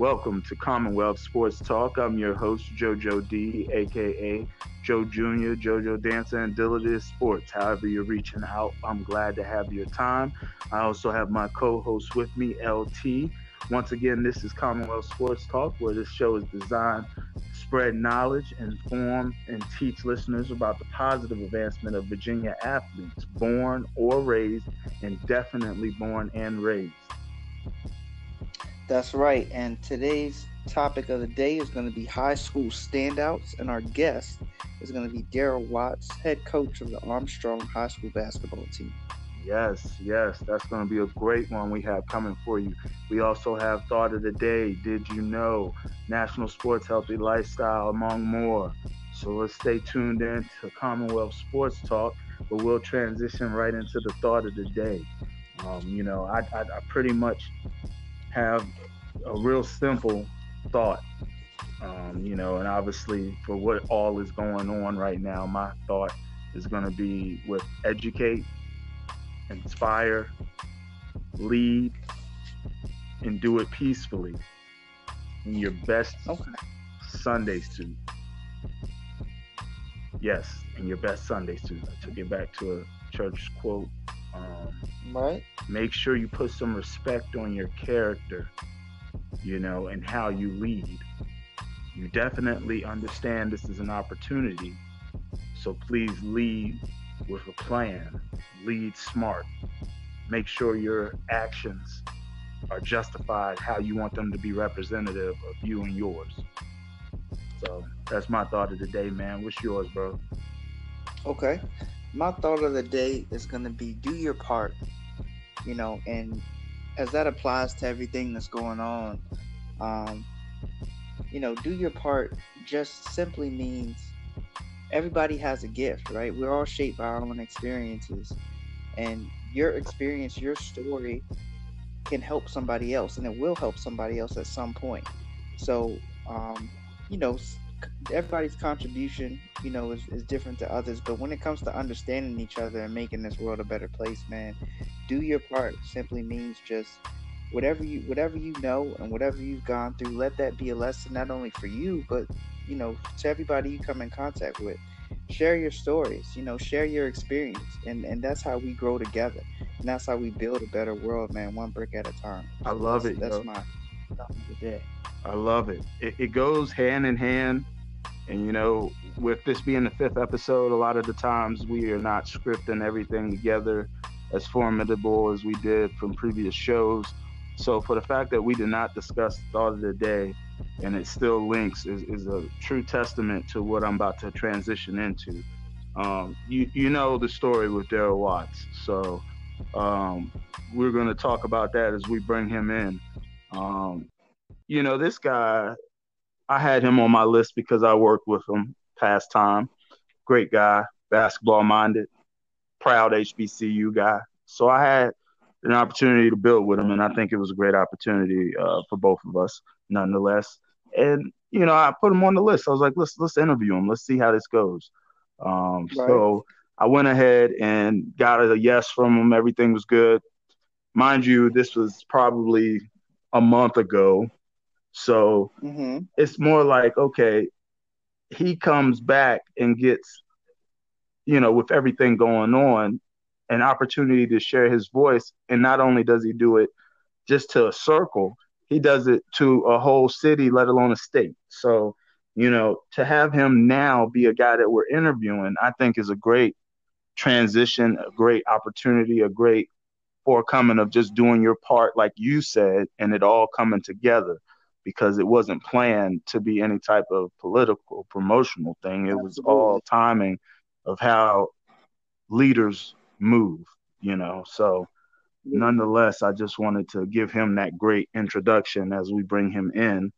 Welcome to Commonwealth Sports Talk. I'm your host, JoJo D, aka Joe Jr., JoJo Dancer, and Diligent Sports. However, you're reaching out, I'm glad to have your time. I also have my co host with me, LT. Once again, this is Commonwealth Sports Talk, where this show is designed to spread knowledge, inform, and teach listeners about the positive advancement of Virginia athletes, born or raised, and definitely born and raised. That's right. And today's topic of the day is going to be high school standouts. And our guest is going to be Darryl Watts, head coach of the Armstrong High School basketball team. Yes, yes, that's going to be a great one we have coming for you. We also have Thought of the Day, Did You Know, National Sports Healthy Lifestyle, among more. So let's stay tuned in to Commonwealth Sports Talk, but we'll transition right into the Thought of the Day. Um, you know, I, I, I pretty much have a real simple thought. Um, you know, and obviously for what all is going on right now, my thought is going to be with educate, inspire, lead, and do it peacefully in your best okay. Sunday suit. Yes, in your best Sunday suit. To get back to a church quote. Um, right. Make sure you put some respect on your character you know, and how you lead. You definitely understand this is an opportunity. So please lead with a plan, lead smart. Make sure your actions are justified how you want them to be representative of you and yours. So that's my thought of the day, man. What's yours, bro? Okay. My thought of the day is going to be do your part, you know, and as that applies to everything that's going on, um, you know, do your part just simply means everybody has a gift, right? We're all shaped by our own experiences. And your experience, your story can help somebody else and it will help somebody else at some point. So, um, you know, everybody's contribution, you know, is, is different to others. But when it comes to understanding each other and making this world a better place, man, do your part simply means just whatever you whatever you know and whatever you've gone through, let that be a lesson not only for you, but you know, to everybody you come in contact with. Share your stories, you know, share your experience. And and that's how we grow together. And that's how we build a better world, man, one brick at a time. I love that's, it. That's yo. my today. I love it. it. It goes hand in hand. And you know, with this being the fifth episode, a lot of the times we are not scripting everything together as formidable as we did from previous shows. So for the fact that we did not discuss the thought of the day and it still links is, is a true testament to what I'm about to transition into. Um, you, you know the story with Darryl Watts. So um, we're going to talk about that as we bring him in. Um, you know, this guy, I had him on my list because I worked with him past time. Great guy, basketball minded, proud HBCU guy. So I had an opportunity to build with him, and I think it was a great opportunity uh, for both of us, nonetheless. And you know, I put him on the list. I was like, let's let's interview him. Let's see how this goes. Um, right. So I went ahead and got a yes from him. Everything was good. Mind you, this was probably a month ago. So mm-hmm. it's more like, okay, he comes back and gets, you know, with everything going on, an opportunity to share his voice. And not only does he do it just to a circle, he does it to a whole city, let alone a state. So, you know, to have him now be a guy that we're interviewing, I think is a great transition, a great opportunity, a great forecoming of just doing your part, like you said, and it all coming together because it wasn't planned to be any type of political promotional thing. It was all timing of how leaders move, you know. So nonetheless, I just wanted to give him that great introduction as we bring him in.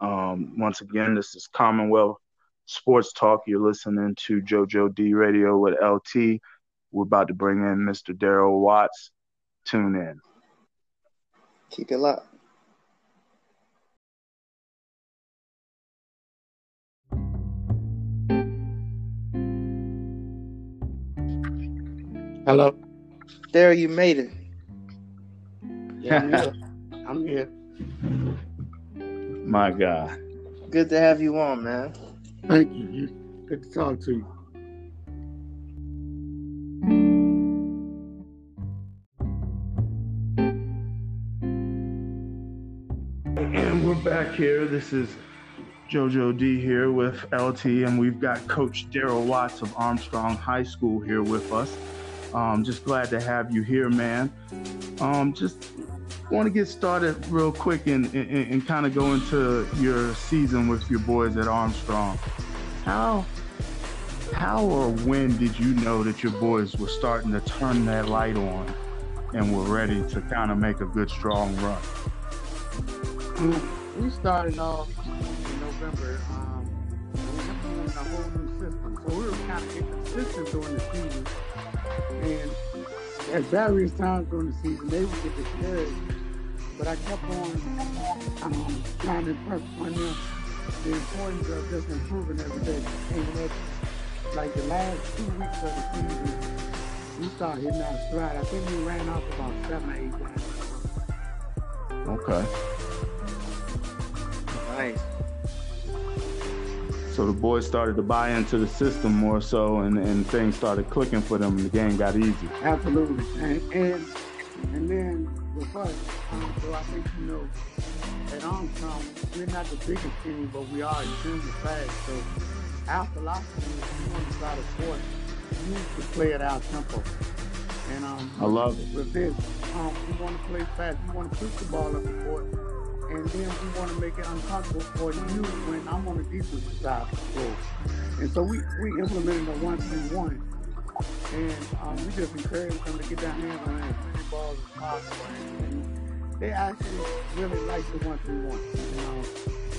Um, once again, this is Commonwealth Sports Talk. You're listening to JoJo D Radio with LT. We're about to bring in Mr. Darryl Watts. Tune in. Keep it locked. Hello. There, you made it. Yeah, I'm here. I'm here. My God. Good to have you on, man. Thank you. Good to talk to you. And we're back here. This is JoJo D here with LT, and we've got Coach Darryl Watts of Armstrong High School here with us. Um, just glad to have you here, man. Um, just want to get started real quick and, and, and kind of go into your season with your boys at Armstrong. How how or when did you know that your boys were starting to turn that light on and were ready to kind of make a good strong run? We started off in November. Um, we implemented a whole new system, so we were kind of inconsistent during the season. And at various times during the season, they would get discouraged. But I kept on um, trying to impress on them the importance of just improving every day. And at like the last two weeks of the season, we started hitting our stride. I think we ran off about seven or eight times. Okay. Nice. So the boys started to buy into the system more so, and, and things started clicking for them, and the game got easy. Absolutely. And and, and then with us, so I think you know, at Armstrong, we're not the biggest team, but we are extremely fast. So our philosophy is we want to try to force you to play at our tempo. And um, I love it. with this, um, we want to play fast. We want to push the ball up the court. And then we want to make it uncomfortable for you when I'm on the defensive side the floor. And so we, we implemented a one two one. And um, we just encourage them to get their hands on as many balls as possible. And they actually really liked the one two one. You know,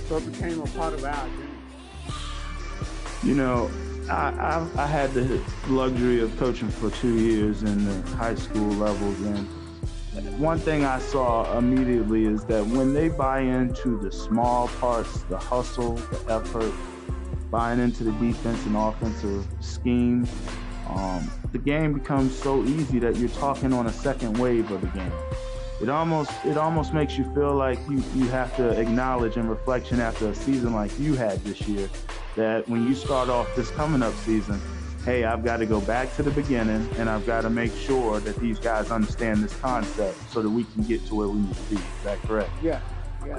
so it became a part of our game. You know, I, I I had the luxury of coaching for two years in the high school levels, and one thing I saw immediately is that when they buy into the small parts, the hustle, the effort, buying into the defense and offensive scheme, um, the game becomes so easy that you're talking on a second wave of the game. It almost it almost makes you feel like you, you have to acknowledge in reflection after a season like you had this year that when you start off this coming up season, hey, I've got to go back to the beginning and I've got to make sure that these guys understand this concept so that we can get to where we need to be. Is that correct? Yeah, yeah.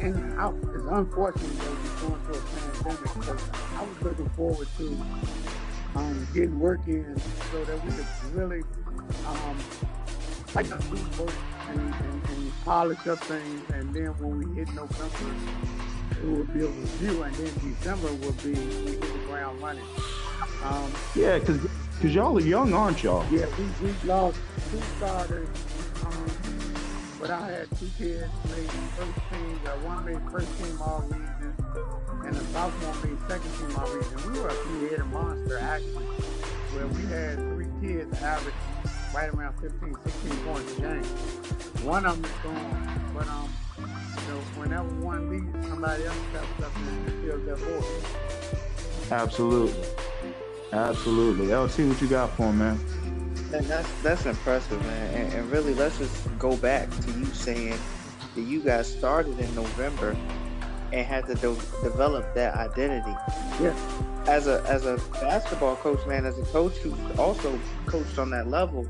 And, and it's unfortunate that we're going through a pandemic because I was looking forward to um, getting work in so that we could really um, like a and, and, and polish up things. And then when we hit November, it would be a review, and then December would be we hit the ground running. Um, Yeah, because because y'all are young, aren't y'all? yeah, we, we lost two starters, um, but I had two kids made first team. Uh, one made first team all region, and a sophomore made second team all region. We were a three-headed monster actually, where we had three kids average right around 15, 16 points a game. One of them is gone, but um, you know, whenever one leaves, somebody else steps up and fills that void. Absolutely. Absolutely. LT, what you got for him, man? And that's that's impressive, man. And, and really, let's just go back to you saying that you guys started in November and had to de- develop that identity. Yeah. As a as a basketball coach, man, as a coach who also coached on that level,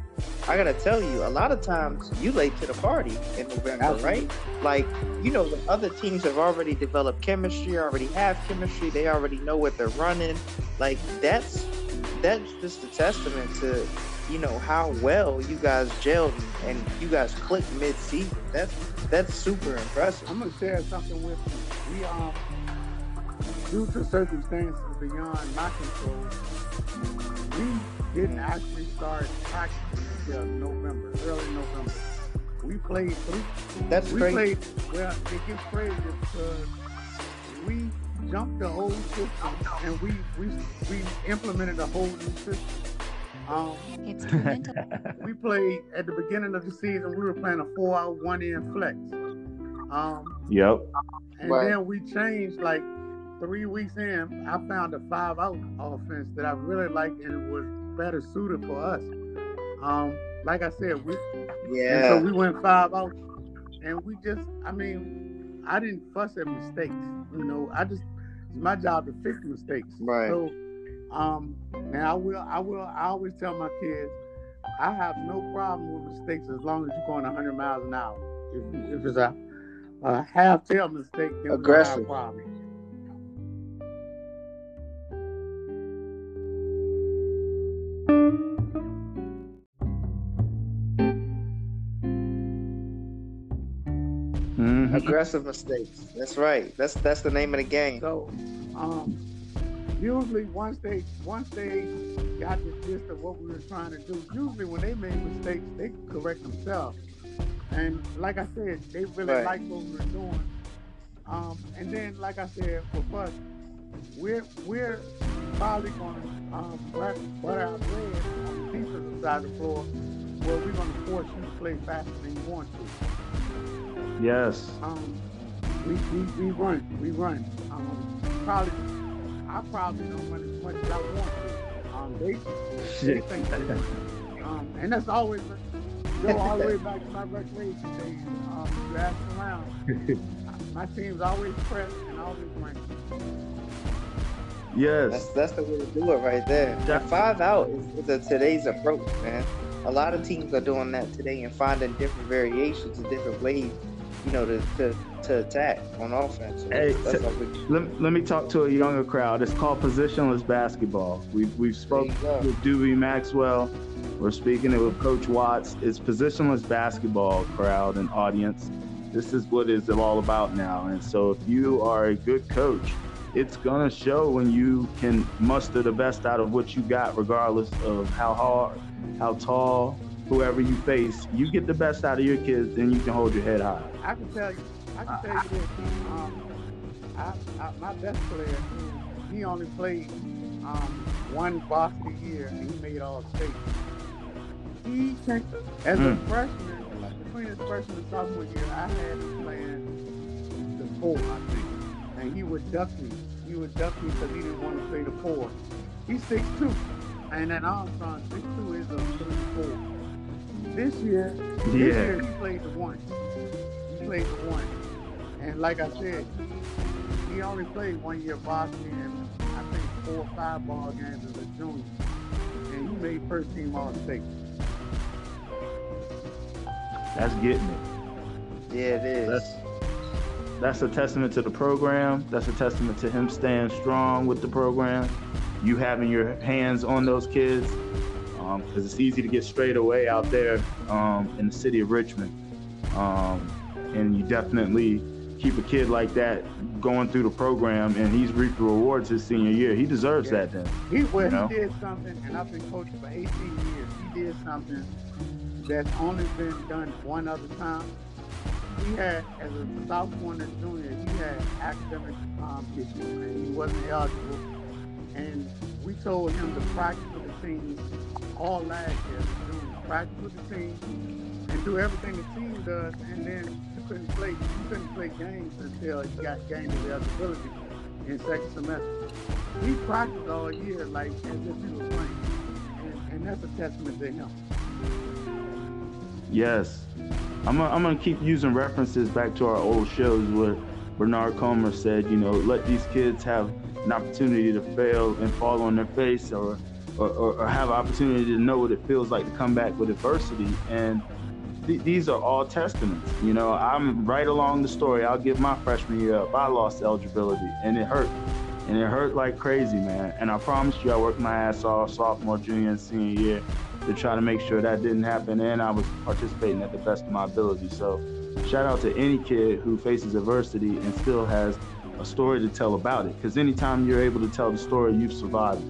I gotta tell you, a lot of times you late to the party in November, Absolutely. right? Like, you know, the other teams have already developed chemistry, already have chemistry, they already know what they're running. Like that's that's just a testament to you know how well you guys gelled and you guys clicked mid-season. That's that's super impressive. I'm gonna share something with you. We um, due to circumstances beyond my control, we didn't actually start practicing until November, early November. We played three. That's we great. played. Well, it gets crazy because we jumped the whole system and we we we implemented a whole new system. Um, It's tormented. we played at the beginning of the season. We were playing a four-out, one-in flex. Um, Yep. and Right. then we changed like three weeks in. I found a five out offense that I really liked and it was better suited for us. Um, like I said, we and so we went five out and we just I mean, I didn't fuss at mistakes. You know, I just it's my job to fix mistakes. Right. So um now I will I will I always tell my kids I have no problem with mistakes as long as you're going 100 miles an hour. If, if it's a, a half tail mistake, then Aggressive. we have a problem. Mhm. Aggressive mistakes. That's right. That's that's the name of the game. So, um, usually once they once they got the gist of what we were trying to do, usually when they made mistakes, they correct themselves. And like I said, they really Right. liked what we were doing. Um, and then, like I said, for us, we're we're probably going to um, butter, butter our bread on the defensive side of the floor, where we're going to force you to play faster than you want to. Yes. Um, we, we, we run, we run. Um, probably, I probably don't run as much as I want to. Um, they, they think they run. Um, and that's always go all the way back to my recreation days. Um, you ask around, my team's always pressed and always run. Yes. That's that's the way to do it right there. Yeah. The five out is, is a, today's approach, man. A lot of teams are doing that today and finding different variations and different ways, you know, to to, to attack on offense. Hey, t- Let, let me talk to a younger crowd. It's called positionless basketball. We've we've spoken There you go. with Dewey Maxwell. We're speaking it with Coach Watts. It's positionless basketball crowd and audience. This is what it's all about now. And so if you are a good coach, it's gonna show when you can muster the best out of what you got, regardless of how hard, how tall, whoever you face. You get the best out of your kids, and you can hold your head high. I can tell you, I can tell you this. Um, I, I, my best player, he only played um, one varsity year and he made all state. He as a Mm. freshman, between his freshman and sophomore year, I had him playing the four, I think, and he would duck me. He would duck me because he didn't want to play the four. He's six two, and then Armstrong six two is a three four. This year, this Yeah. year he played the one. He played the one. And like I said, he, he only played one year varsity and I think four or five ball games as a junior. And he made first team all state. That's getting it. yeah, it is. That's that's a testament to the program. That's a testament to him staying strong with the program. You having your hands on those kids, because it's easy to get straight away out there um, in the city of Richmond, um, and you definitely keep a kid like that going through the program, and he's reaped the rewards his senior year. He deserves Yeah. that. Then He well, You know? he did something, and I've been coaching for 18 years. He did something that's only been done one other time. He had, as a sophomore and a junior, he had academic um, issues, and he wasn't eligible. And we told him to practice with the team all last year. junior. Practice with the team and do everything the team does, and then you couldn't play. You couldn't play games until you got game eligibility in second semester. He practiced all year like as if he was playing, and, and that's a testament to him. Yes. I'm gonna, I'm gonna keep using references back to our old shows where Bernard Comer said, you know, let these kids have an opportunity to fail and fall on their face or, or, or, or have an opportunity to know what it feels like to come back with adversity. And th- these are all testaments. You know, I'm right along the story. I'll give my freshman year up. I lost eligibility and it hurt. And it hurt like crazy, man. And I promise you, I worked my ass off sophomore, junior, and senior year to try to make sure that didn't happen. And I was participating at the best of my ability. So, shout out to any kid who faces adversity and still has a story to tell about it. Because anytime you're able to tell the story, you've survived.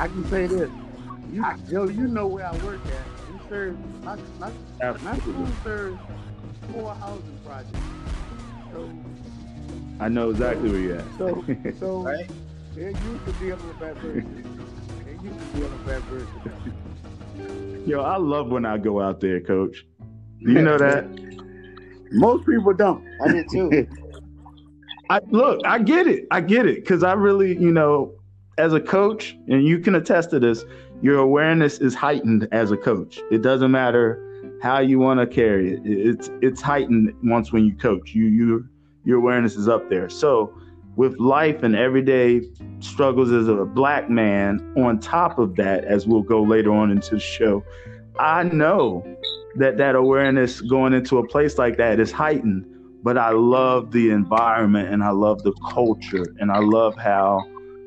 It. I can say this, you, Joe, you know where I work at. We serve my, my, my school serves four housing projects. So I know exactly where you're at. So, so Right. they're used to dealing with adversity. They're used to dealing with adversity. Yo, I love when I go out there, coach. Do you know that? Most people don't. I did too. I look, I get it. I get it. Cause I really, you know, as a coach, and you can attest to this, your awareness is heightened as a coach. It doesn't matter how you want to carry it. It's it's heightened once when you coach. You you your awareness is up there. So with life and everyday struggles as a black man on top of that as we'll go later on into the show i know that that awareness going into a place like that is heightened but i love the environment and i love the culture and i love how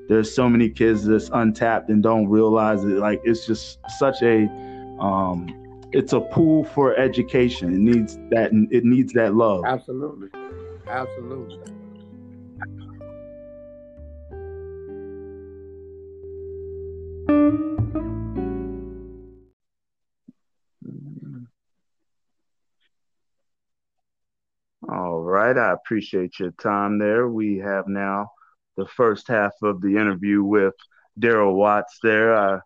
there's so many kids that's untapped and don't realize it like it's just such a um it's a pool for education it needs that it needs that love absolutely absolutely All right. I appreciate your time there. We have now the first half of the interview with Darryl Watts there. I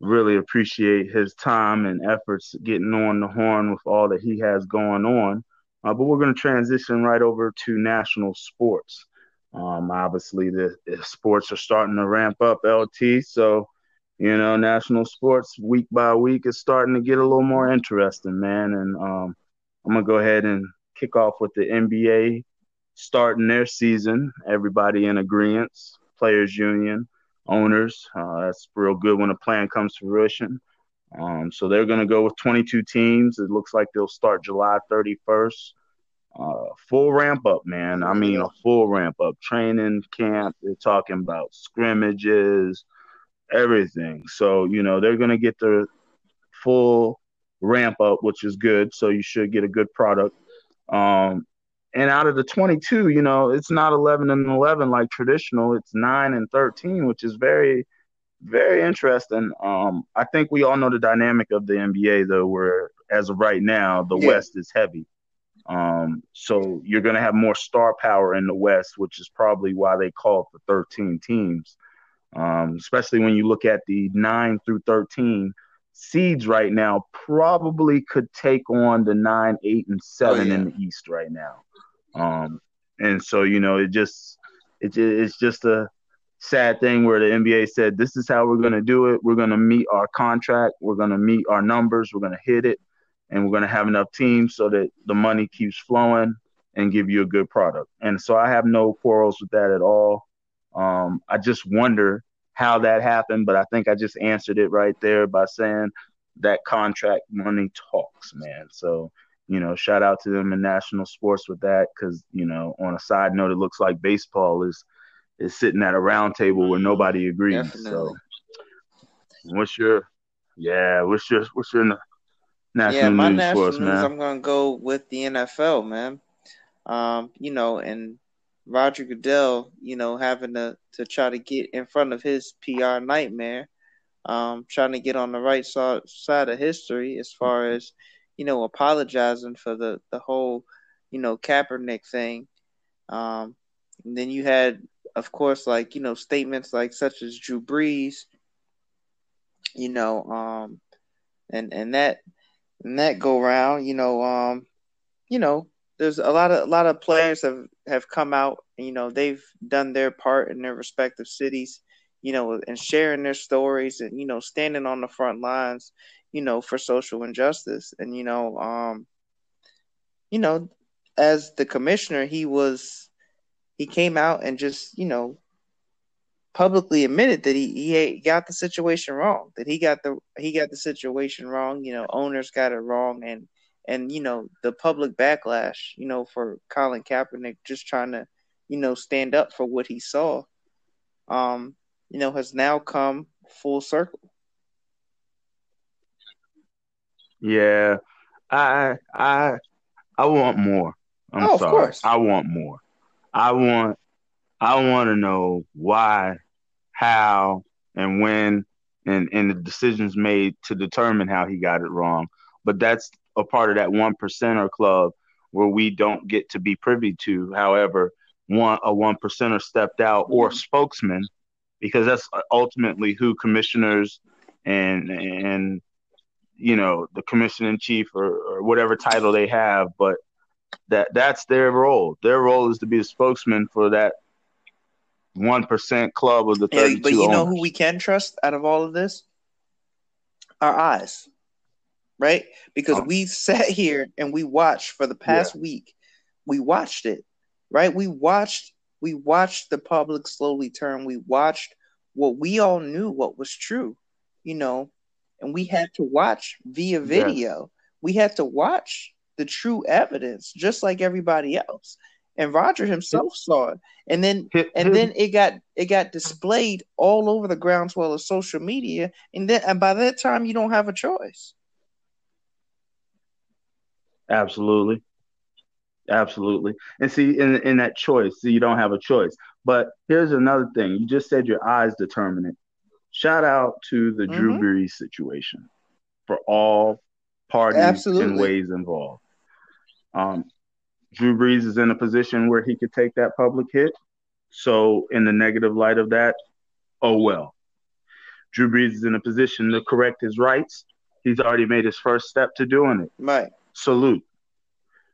really appreciate his time and efforts getting on the horn with all that he has going on. Uh, but we're going to transition right over to national sports. Um, obviously, the, the, sports are starting to ramp up, LT. So, you know, national sports week by week is starting to get a little more interesting, man. And um, I'm going to go ahead and kick off with the NBA starting their season. Everybody in agreement, players union, owners. Uh, that's real good when a plan comes to fruition. Um, so they're going to go with 22 teams. It looks like they'll start July 31st. Uh, full ramp up, man. I mean, a full ramp up. Training camp. They're talking about scrimmages, everything. So you know they're going to get their full ramp up, which is good. So you should get a good product. Um, and out of the 22, you know, it's not 11 and 11 like traditional. It's 9 and 13, which is very, very interesting. Um, I think we all know the dynamic of the NBA, though, where as of right now, the yeah. West is heavy. Um, so you're going to have more star power in the West, which is probably why they call it the 13 teams. Um, especially when you look at the 9 through 13 seeds right now probably could take on the nine, eight, and seven oh, yeah. in the East right now. Um, and so you know, it just it, it's just a sad thing where the NBA said this is how we're going to do it. We're going to meet our contract. We're going to meet our numbers. We're going to hit it, and we're going to have enough teams so that the money keeps flowing and give you a good product. And so I have no quarrels with that at all. Um, I just wonder how that happened, but I think I just answered it right there by saying that contract money talks, man. So, you know, shout out to them in national sports with that because, you know, on a side note, it looks like baseball is is sitting at a round table where nobody agrees. Definitely. So, what's your, yeah, what's your, what's your national yeah, my news national news, I'm gonna go with the NFL, man. Um, you know, and Roger Goodell, you know, having to to try to get in front of his PR nightmare, um, trying to get on the right side side of history as far as you know apologizing for the the whole you know Kaepernick thing. Um, and then you had, of course, like you know statements like such as Drew Brees, you know, um, and and that and that go round, you know, um, you know, there's a lot of a lot of players have have come out. You know, they've done their part in their respective cities. You know, and sharing their stories and you know standing on the front lines. You know, for social injustice. And you know, um, you know, as the commissioner, he was he came out and just you know publicly admitted that he, he got the situation wrong that he got the he got the situation wrong you know owners got it wrong and and you know the public backlash, you know, for Colin Kaepernick just trying to, you know, stand up for what he saw, um, you know, has now come full circle. Yeah, I I I want more. I'm oh, sorry. I want more. I want I want to know why, how, and when, and and the decisions made to determine how he got it wrong. But that's a part of that one percenter club where we don't get to be privy to. However, one a one percenter stepped out or mm-hmm. spokesman, because that's ultimately who commissioners and and you know the commissioner in chief or, or whatever title they have, but that that's their role. Their role is to be a spokesman for that one percent club of the thirty-two. Yeah, but you owners. know who we can trust out of all of this? Our eyes right? Because oh. we sat here and we watched for the past yeah. week. We watched it, right? We watched we watched the public slowly turn. We watched what we all knew what was true, you know, and we had to watch via video. Yes. We had to watch the true evidence, just like everybody else. And Roger himself saw it, and then and then it got it got displayed all over the groundswell of social media, and then and by that time you don't have a choice. Absolutely. Absolutely. And see, in, in that choice, see, you don't have a choice. But here's another thing. You just said your eyes determine it. Shout out to the mm-hmm. Drew Brees situation for all parties Absolutely. and ways involved. Um, Drew Brees is in a position where he could take that public hit. So, in the negative light of that, oh well. Drew Brees is in a position to correct his rights. He's already made his first step to doing it. Right. Salute.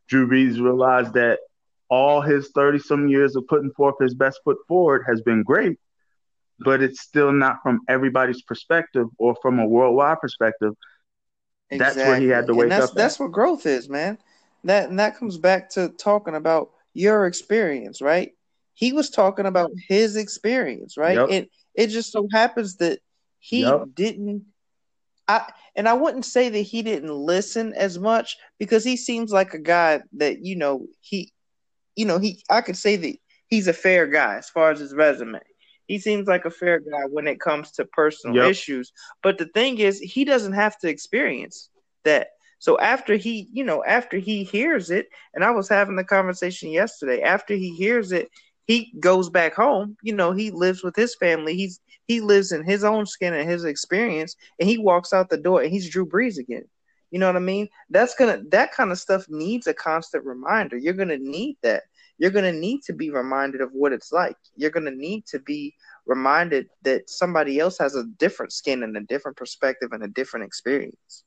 Drew Brees realized that all his 30 some years of putting forth his best foot forward has been great, but it's still not from everybody's perspective or from a worldwide perspective. Exactly. That's where he had to wake and that's, up. That's at. what growth is, man. That and that comes back to talking about your experience, right? He was talking about his experience, right? Yep. It it just so happens that he yep. didn't I and I wouldn't say that he didn't listen as much because he seems like a guy that you know he you know he I could say that he's a fair guy as far as his resume. He seems like a fair guy when it comes to personal yep. issues. But the thing is, he doesn't have to experience that. So after he, you know, after he hears it, and I was having the conversation yesterday, after he hears it, he goes back home. You know, he lives with his family. He's he lives in his own skin and his experience, and he walks out the door and he's Drew Brees again. You know what I mean? That's gonna that kind of stuff needs a constant reminder. You're gonna need that. You're gonna need to be reminded of what it's like. You're gonna need to be reminded that somebody else has a different skin and a different perspective and a different experience.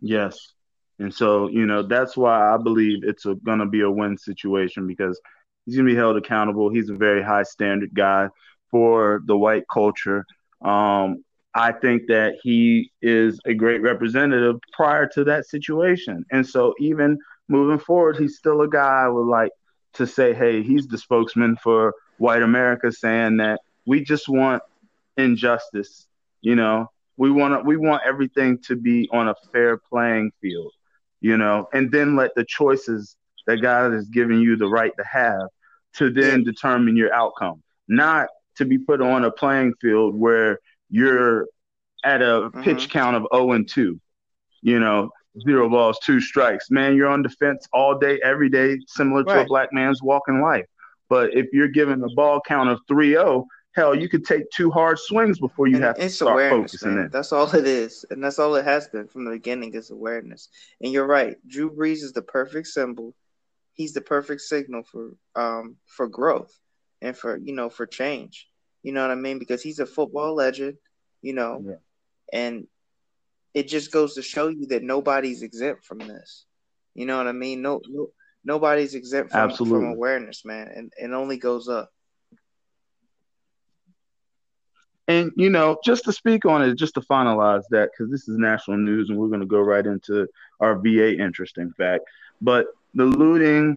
Yes. And so, you know, that's why I believe it's going to be a win situation because he's going to be held accountable. He's a very high standard guy for the white culture. Um, I think that he is a great representative prior to that situation. And so even moving forward, he's still a guy I would like to say, hey, he's the spokesman for white America saying that we just want injustice, you know. We want we want everything to be on a fair playing field, you know, and then let the choices that God has given you the right to have to then determine your outcome, not to be put on a playing field where you're at a mm-hmm. pitch count of 0 and 2, you know, zero balls, two strikes. Man, you're on defense all day, every day, similar right. to a black man's walking life. But if you're given a ball count of 3 0, hell, you could take two hard swings before you and have to start focusing man. in. That's all it is, and that's all it has been from the beginning is awareness. And you're right, Drew Brees is the perfect symbol he's the perfect signal for um for growth and for you know for change. You know what I mean? Because he's a football legend, you know, yeah. and it just goes to show you that nobody's exempt from this. You know what I mean? No, no nobody's exempt from, Absolutely. from awareness, man, and it only goes up. And you know, just to speak on it, just to finalize that, because this is national news, and we're going to go right into our VA interesting fact. But the looting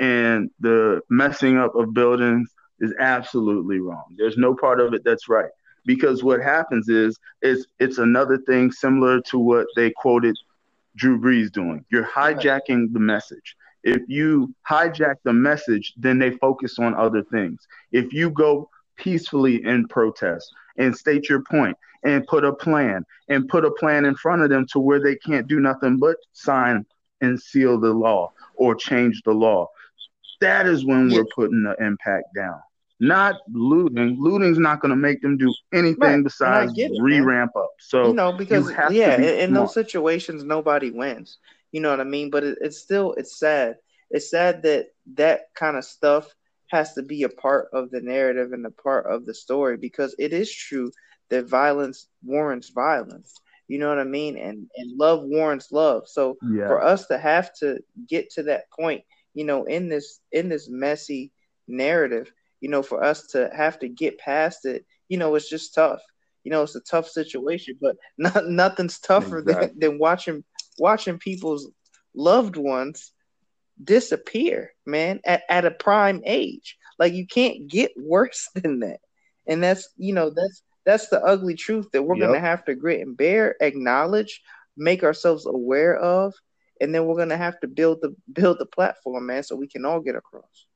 and the messing up of buildings is absolutely wrong. There's no part of it that's right. Because what happens is is it's another thing similar to what they quoted Drew Brees doing. You're hijacking the message. If you hijack the message, then they focus on other things. If you go peacefully in protest and state your point and put a plan and put a plan in front of them to where they can't do nothing but sign and seal the law or change the law. That is when we're putting the impact down. Not looting. Looting's not going to make them do anything right. besides re ramp up. So you know because you yeah, be in, those situations nobody wins. You know what I mean? But it, it's still it's sad. It's sad that that kind of stuff has to be a part of the narrative and a part of the story because it is true that violence warrants violence. You know what I mean? And and love warrants love. So yeah. for us to have to get to that point, you know, in this in this messy narrative, you know, for us to have to get past it, you know, it's just tough. You know, it's a tough situation, but not, nothing's tougher exactly. than, than watching watching people's loved ones disappear, man, at, at a prime age. Like you can't get worse than that. And that's you know, that's that's the ugly truth that we're Yep. gonna have to grit and bear, acknowledge, make ourselves aware of, and then we're gonna have to build the build the platform, man, so we can all get across.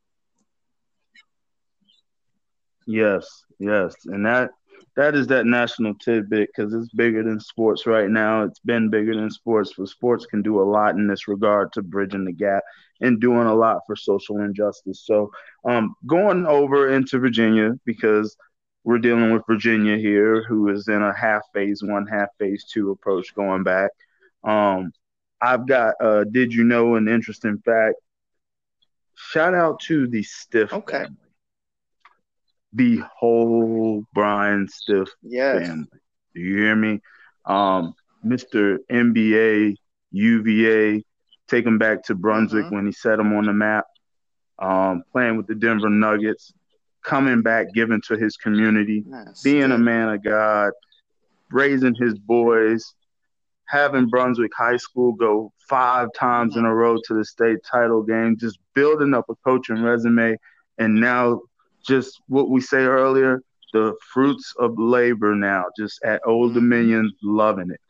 Yes, yes, and that that is that national tidbit because it's bigger than sports right now. It's been bigger than sports, but sports can do a lot in this regard to bridging the gap and doing a lot for social injustice. So, um, going over into Virginia because we're dealing with Virginia here, who is in a half phase one, half phase two approach going back. Um, I've got uh, did you know an interesting fact? Shout out to the Stith Okay. The whole Bryant Stith Yes. family. Do you hear me? Um, Mr. NBA, UVA, take him back to Brunswick Mhm. when he set him on the map. Um, playing with the Denver Nuggets, coming back, giving to his community, Nice. being a man of God, raising his boys, having Brunswick High School go five times in a row to the state title game, just building up a coaching resume, and now just what we say earlier, the fruits of labor now, just at Old. Dominion, loving it.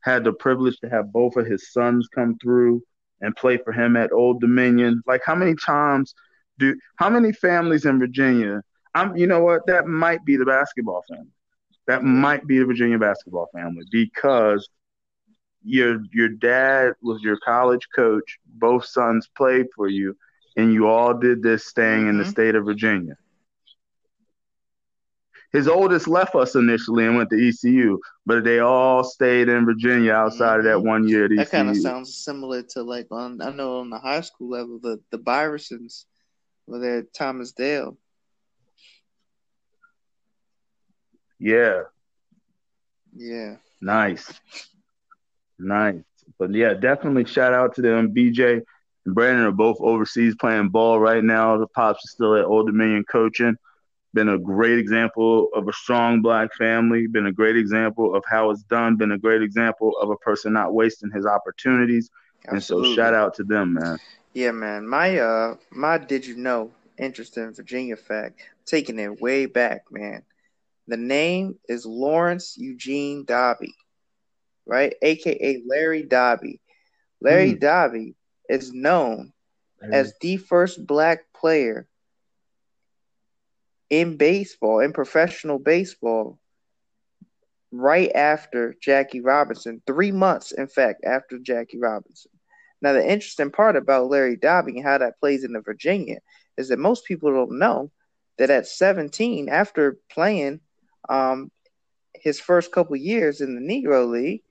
Had the privilege to have both of his sons come through and play for him at Old Dominion. Like how many times do how many families in Virginia? I'm you know what? That might be the basketball family. That might be the Virginia basketball family because your your dad was your college coach, both sons played for you, and you all did this staying in the Mhm. state of Virginia. His oldest left us initially and went to ECU, but they all stayed in Virginia outside of that Mhm. one year at That kind of sounds similar to like on I know on the high school level the the Byrisons were there at Thomas Dale. Yeah, Yeah. nice, nice. But yeah, definitely shout out to them. BJ and Brandon are both overseas playing ball right now. The pops are still at Old Dominion coaching. Been a great example of a strong black family. Been a great example of how it's done. Been a great example of a person not wasting his opportunities. And so shout out to them, man. Yeah, man. My uh my did you know interesting Virginia fact, taking it way back, man. The name is Lawrence Eugene Doby, right? AKA Larry Doby. Larry Hmm. Doby is known as the first black player in baseball, in professional baseball, right after Jackie Robinson, three months, in fact, after Jackie Robinson. Now, the interesting part about Larry Doby and how that plays into Virginia is that most people don't know that at 17, after playing um, his first couple years in the Negro League,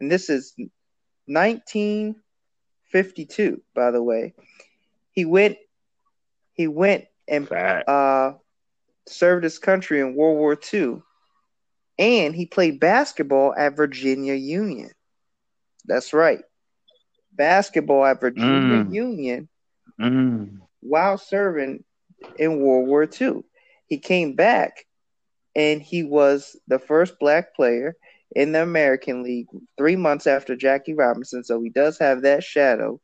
and this is 1952, by the way, he went he went and uh, served his country in World War II, and he played basketball at Virginia Union. That's right, basketball at Virginia Mm. Union Mm. while serving in World War II. He came back, and he was the first black player in the American League three months after Jackie Robinson. So he does have that shadow.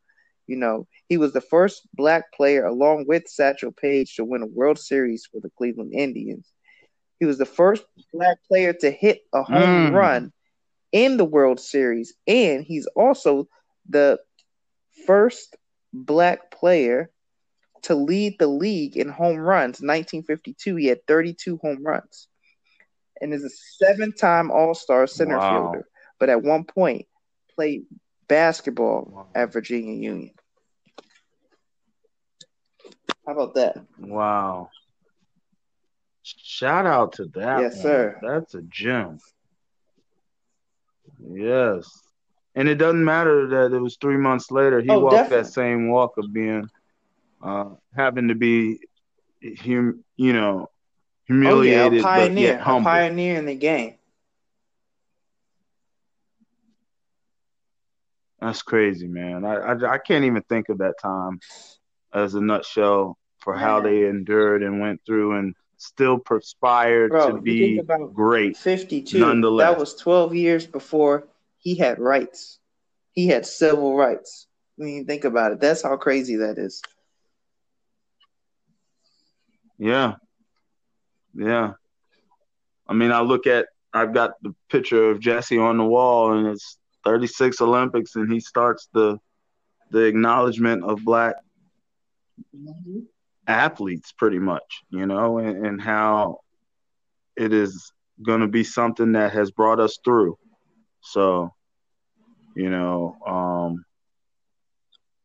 You know, he was the first black player, along with Satchel Paige, to win a World Series for the Cleveland Indians. He was the first black player to hit a home Mm. run in the World Series, and he's also the first black player to lead the league in home runs. 1952, he had 32 home runs, and is a seven-time All-Star center Wow. fielder. But at one point, played basketball at Virginia Union. How about that? Wow. Shout out to that. Yes, one. sir. That's a gem. Yes. And it doesn't matter that it was three months later. He Oh, walked definitely. that same walk of being, uh, having to be, hum, you know, Oh yeah, humiliated a but yet a humble. pioneer in the game. That's crazy, man. I, I I can't even think of that time as a nutshell for how Man. they endured and went through and still perspired Bro, to be great. 52. Nonetheless. That was 12 years before he had rights. He had civil rights. When you think about it, that's how crazy that is. Yeah. Yeah. I mean, I look at, I've got the picture of Jesse on the wall, and it's 36 Olympics, and he starts the the acknowledgement of black mm-hmm. athletes, pretty much, you know, and, and how it is going to be something that has brought us through. So, you know, um,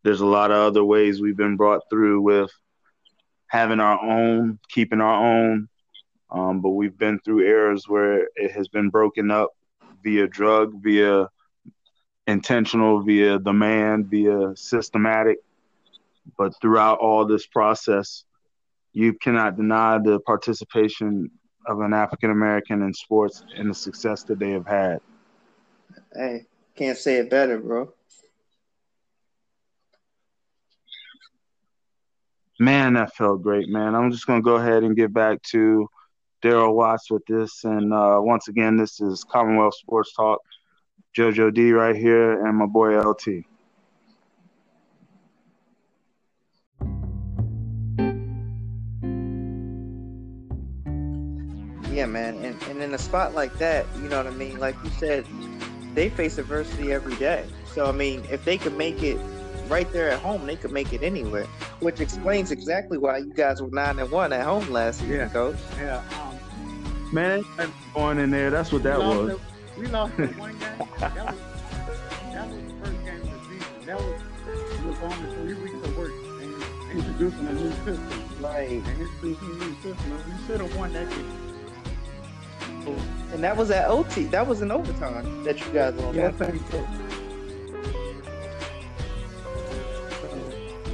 there's a lot of other ways we've been brought through with having our own, keeping our own. Um, but we've been through eras where it has been broken up via drug, via intentional, via demand, via systematic. But throughout all this process, you cannot deny the participation of an African American in sports and the success that they have had. Hey, can't say it better, bro. Man, that felt great, man. I'm just gonna go ahead and get back to Darryl Watts with this, and uh, once again, this is Commonwealth Sports Talk. JoJo D right here, and my boy LT. Yeah, man, and, and in a spot like that, you know what I mean? Like you said, they face adversity every day. So I mean, if they could make it right there at home, they could make it anywhere, which explains exactly why you guys were nine and one at home last year, yeah. coach. Yeah. Um, Man, going in there, that's what that we was. The, we lost the one game. That was, that was the first game of the season. That was was on the three weeks of work and introducing a new system. Right. And introducing a new system. We should have won that game. And that was at OT. That was an overtime that you guys won. Yeah, I think so.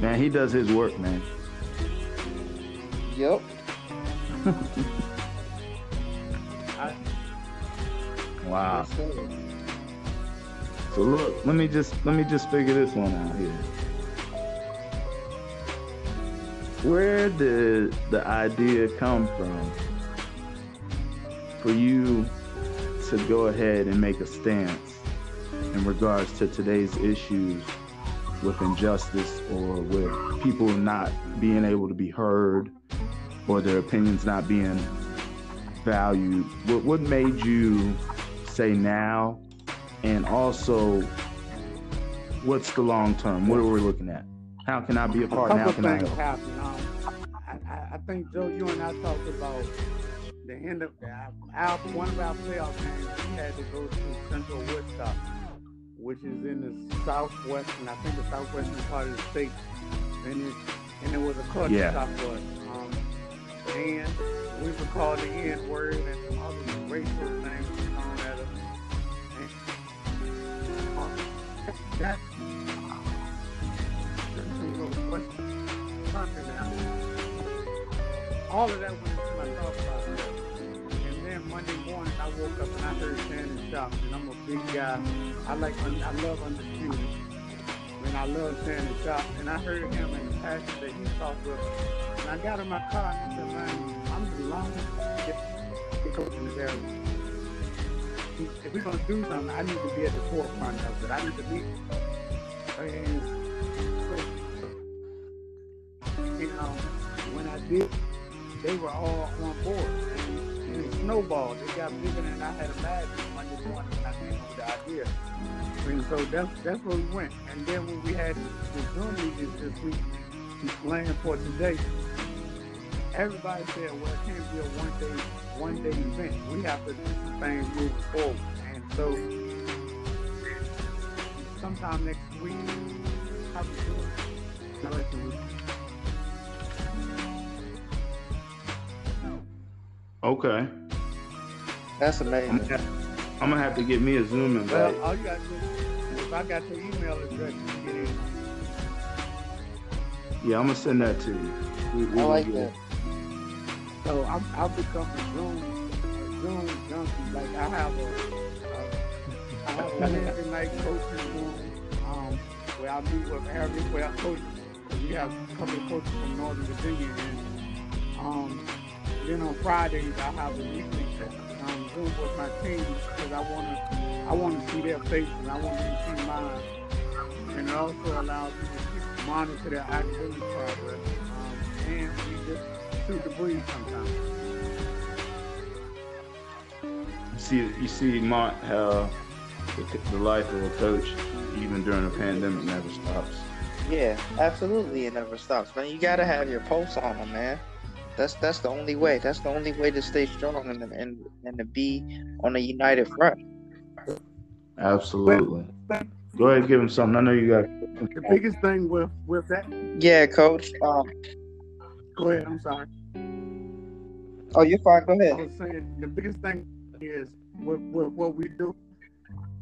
Man, he does his work, man. Yep. wow. So look, let me just let me just figure this one out here. Where did the idea come from for you to go ahead and make a stance in regards to today's issues with injustice or with people not being able to be heard or their opinions not being valued. What, what made you say now? And also, what's the long term? What are we looking at? How can I be a part? How can I help? Happened. Um, I, I, think Joe, you and I talked about the end of our, one of our playoff games. We had to go to Central Woodstock which is in the southwestern, I think the southwestern part of the state. And it, and it was a culture yeah. shock for us. Um, and we were called the N word and some other racial things all of that went into my thought process. And then Monday morning, I woke up and I heard Shannon Sharpe, and I'm a big guy. I like, I love Undisputed. And I love Shannon Sharpe. And I heard him and the passion that he talked with. And I got in my car and I said, man, I'm the longest coach in this area. If we're to do something, I need to be at the forefront of it. I need to be. And, you know, when I did, they were all on board. And, it snowballed. It got bigger than I had imagined Monday morning when I came up with the idea. And so that's that's where we went. And then when we had the Zoom meetings this week, planned for today, everybody said, well, it can't be a one day one day event. We have to do some things moving forward. And so sometime next week, I'll be doing Okay. That's amazing. I'm gonna have to get me a Zoom invite. Well, all you got to do, if I got your email address, you get in. Yeah, I'm gonna send that to you. We, we I like that. So I'm, I'll become a Zoom, a Zoom junkie. Like I have a, a I have a Wednesday night coaching room um, where I meet with every where I coach. We have a couple of coaches from Northern Virginia, and um, then on Fridays I have a weekly um, Zoom with my team because I want to I want to see their faces. I want to see mine. And it also allows you to monitor their academic progress. Um, and we just shoot the breeze sometimes. You see, you see, Mont, how the, the life of a coach, even during a pandemic, never stops. Yeah, absolutely, it never stops, man. You gotta have your pulse on them, man. That's that's the only way. That's the only way to stay strong and and, and to be on a united front. Absolutely. Go ahead, and give him something. I know you got. The biggest thing with with that. Yeah, coach. Um, go ahead. I'm sorry. Oh, you're fine. Go ahead. I was saying the biggest thing is with, with what we do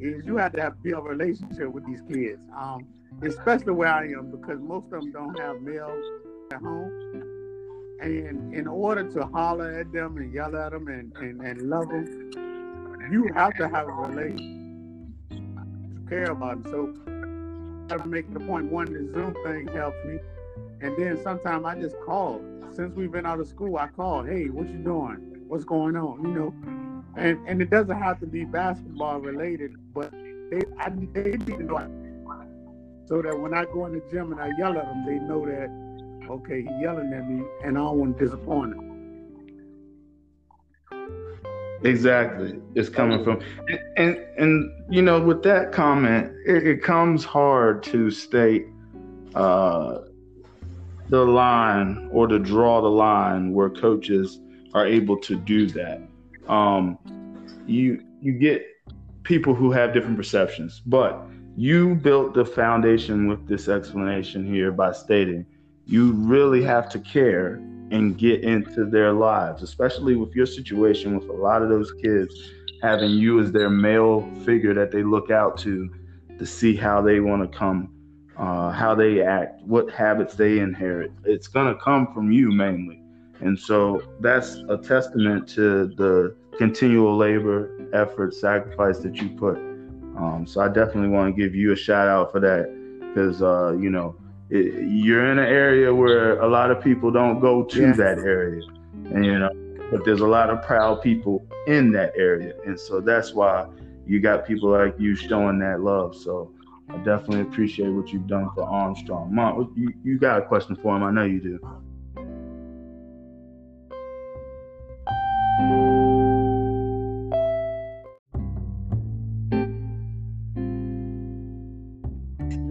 is you have to have build a relationship with these kids. Um, especially where I am because most of them don't have males at home. And in order to holler at them and yell at them and, and, and love them, you have to have a relationship to care about them. So I make the point one, the Zoom thing helps me. And then sometimes I just call. Since we've been out of school, I call, hey, what you doing? What's going on? You know, and and it doesn't have to be basketball related, but they I, they need to know so that when I go in the gym and I yell at them, they know that okay, he's yelling at me, and I don't want to disappoint him. Exactly, it's coming from, and and, and you know, with that comment, it, it comes hard to state uh, the line or to draw the line where coaches are able to do that. Um, you you get people who have different perceptions, but you built the foundation with this explanation here by stating you really have to care and get into their lives, especially with your situation with a lot of those kids having you as their male figure that they look out to to see how they want to come, uh, how they act, what habits they inherit. It's going to come from you mainly. And so that's a testament to the continual labor, effort, sacrifice that you put. Um, so I definitely want to give you a shout out for that because, uh, you know, it, you're in an area where a lot of people don't go to that area. And, you know, but there's a lot of proud people in that area. And so that's why you got people like you showing that love. So I definitely appreciate what you've done for Armstrong. Mom, you, you got a question for him. I know you do.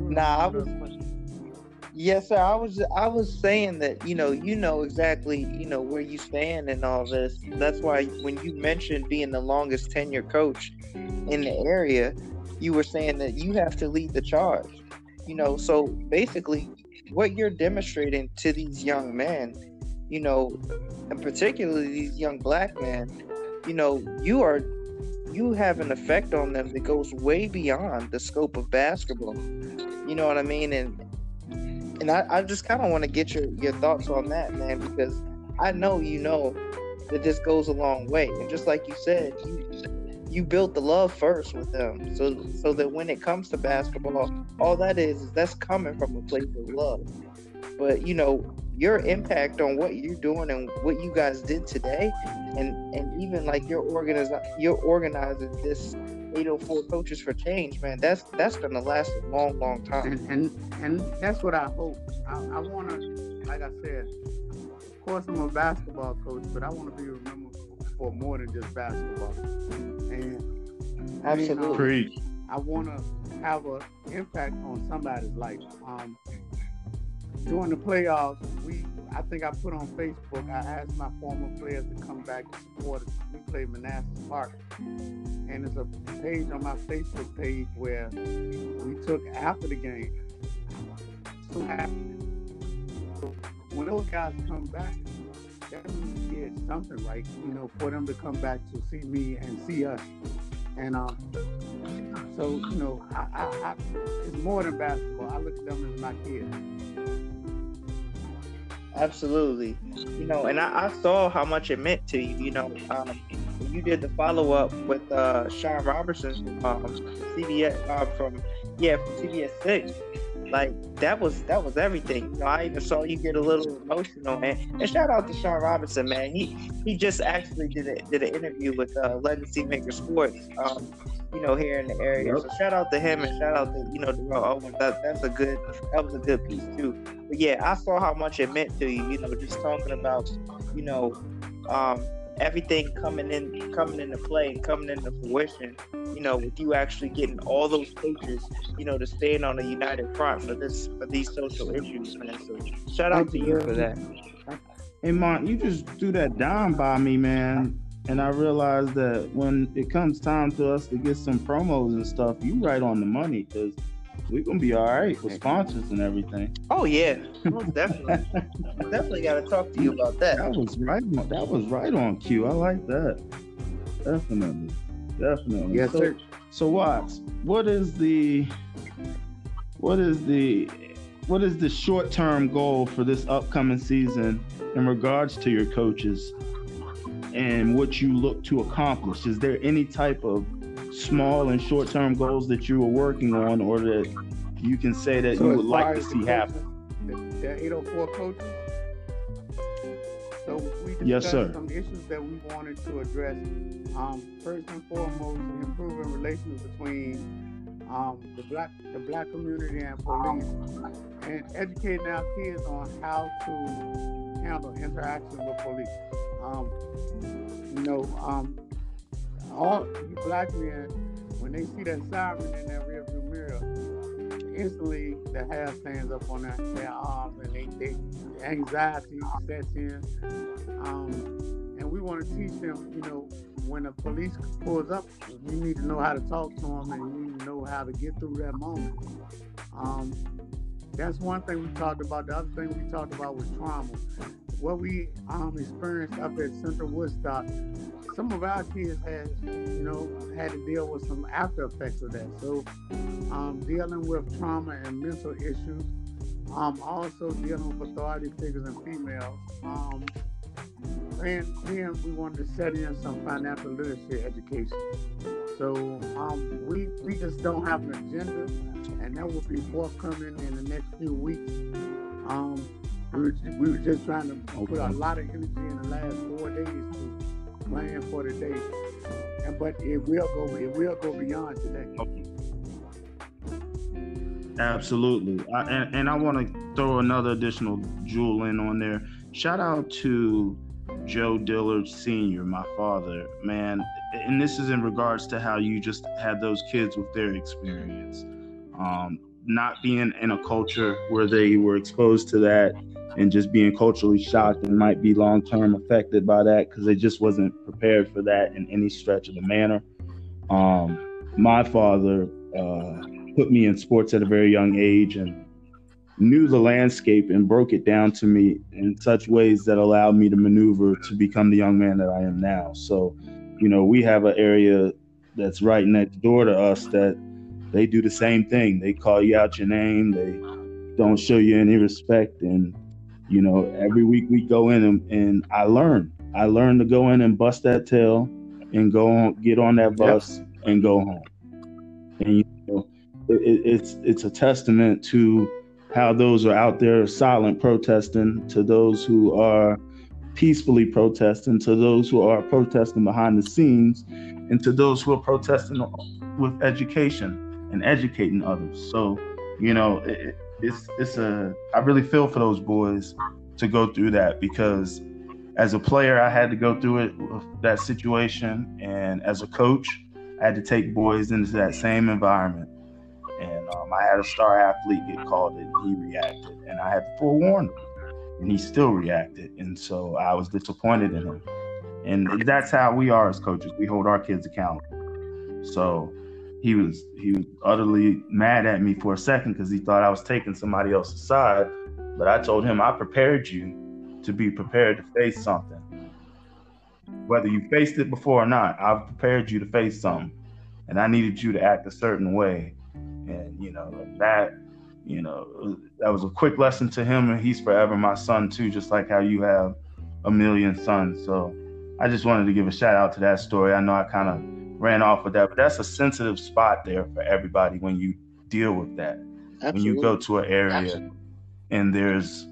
Nah, I was. Yes, sir. I was. I was saying that you know, you know exactly, you know where you stand and all this. That's why when you mentioned being the longest tenure coach in the area, you were saying that you have to lead the charge. You know, so basically, what you're demonstrating to these young men, you know, and particularly these young black men, you know, you are you have an effect on them that goes way beyond the scope of basketball. You know what I mean? And and I, I just kind of want to get your your thoughts on that, man, because I know you know that this goes a long way. And just like you said, you you built the love first with them, so so that when it comes to basketball, all that is is that's coming from a place of love. But you know, your impact on what you're doing and what you guys did today, and and even like your organiz you're organizing this 804 coaches for change, man. That's that's gonna last a long, long time. And and, and that's what I hope. I, I wanna, like I said, of course I'm a basketball coach, but I want to be remembered for more than just basketball. And absolutely, I, mean, I want to have an impact on somebody's life. Um, during the playoffs, we I think I put on Facebook. I asked my former players to come back and support us. We played Manassas Park, and there's a page on my Facebook page where we took after the game. So when those guys come back, we did something right, you know, for them to come back to see me and see us. And um, so, you know, I, I, I, it's more than basketball. I look at them as my kids. Absolutely. You know, and I, I, saw how much it meant to you. You know, um, you did the follow up with uh, Sean Robertson um, CBS uh, from yeah from CBS Six. Like that was that was everything. You know, I even saw you get a little emotional, man. And shout out to Sean Robinson, man. He he just actually did a, did an interview with uh, Legacy Maker Sports. Um, you know, here in the area. So shout out to him and shout out to you know Darrell Owens. That that's a good that was a good piece too. But yeah, I saw how much it meant to you. You know, just talking about you know um, everything coming in coming into play and coming into fruition. You know, with you actually getting all those coaches, you know, to stand on a united front for this for these social issues, man. So shout out to you you for that. Hey, Mont, you just threw that dime by me, man. And I realized that when it comes time to us to get some promos and stuff, you right on the money because we're gonna be all right with sponsors and everything. Oh yeah, most definitely, definitely got to talk to you about that. That was right. On, that was right on cue. I like that. Definitely, definitely. Yes, so, sir. So, Watts, what is the, what is the, what is the short-term goal for this upcoming season in regards to your coaches and what you look to accomplish? Is there any type of small and short-term goals that you were working on, or that you can say that So you would like to see happen? coaches, The, the 804 coaches. So we discussed Yes, sir. some issues that we wanted to address. Um, first and foremost, improving relations between um, the black the black community and police, and educating our kids on how to handle interactions with police. Um, you know, um, all you black men, when they see that siren in that rearview mirror, instantly the hair stands up on their, their arms and they, they anxiety sets in. Um, and we want to teach them, you know, when the police pulls up, you need to know how to talk to them and you need to know how to get through that moment. Um, that's one thing we talked about. The other thing we talked about was trauma. What we um, experienced up at Central Woodstock, some of our kids had, you know, had to deal with some after effects of that. So, um, dealing with trauma and mental issues, um, also dealing with authority figures and females. Um, and then we wanted to set in some financial literacy education. So um, we we just don't have an agenda, and that will be forthcoming in the next few weeks. Um, we were, we were just trying to put a lot of energy in the last four days to plan for the day, and but it will go it will go beyond today. Absolutely. I, and, and I want to throw another additional jewel in on there. Shout out to Joe Dillard Sr., my father, man. And this is in regards to how you just had those kids with their experience. Um, not being in a culture where they were exposed to that and just being culturally shocked and might be long term affected by that because they just wasn't prepared for that in any stretch of the manner. Um, my father uh, put me in sports at a very young age and knew the landscape and broke it down to me in such ways that allowed me to maneuver to become the young man that I am now. So, you know, we have an area that's right next door to us that they do the same thing. They call you out your name. They don't show you any respect. And, you know, every week we go in and, and I learn. I learn to go in and bust that tail and go on, get on that bus and go home. And, you know, it, it's, it's a testament to how those are out there silent protesting, to those who are peacefully protesting, to those who are protesting behind the scenes, and to those who are protesting with education and educating others. So, you know, it, it's it's a I really feel for those boys to go through that because as a player I had to go through it that situation, and as a coach I had to take boys into that same environment and um, I had a star athlete get called and he reacted, and I had to forewarn him, and he still reacted, and so I was disappointed in him, and that's how we are as coaches. We hold our kids accountable. So he was he was utterly mad at me for a second because he thought I was taking somebody else's side, but I told him I prepared you to be prepared to face something. Whether you faced it before or not, I've prepared you to face something, and I needed you to act a certain way. And you know that you know that was a quick lesson to him and he's forever my son too just like how you have a million sons. So i just wanted to give a shout out to that story. I know i kind of ran off with that but that's a sensitive spot there for everybody when you deal with that when you go to an area Absolutely. and there's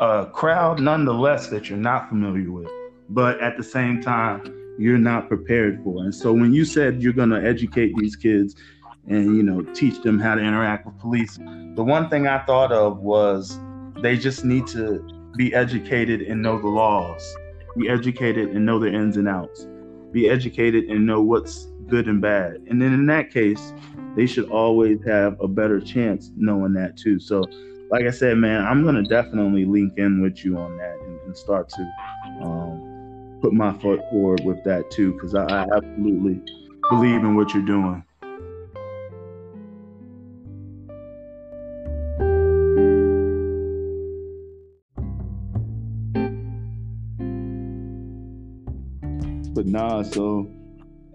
a crowd nonetheless that you're not familiar with but at the same time you're not prepared for. And so when you said you're going to educate these kids and you know teach them how to interact with police, the one thing I thought of was they just need to be educated and know the laws. Be educated and know the ins and outs. Be educated and know what's good and bad. And then in that case, they should always have a better chance knowing that too. So, like I said, man, I'm gonna definitely link in with you on that and, and start to um, put my foot forward with that too, because I, I absolutely believe in what you're doing. But nah, so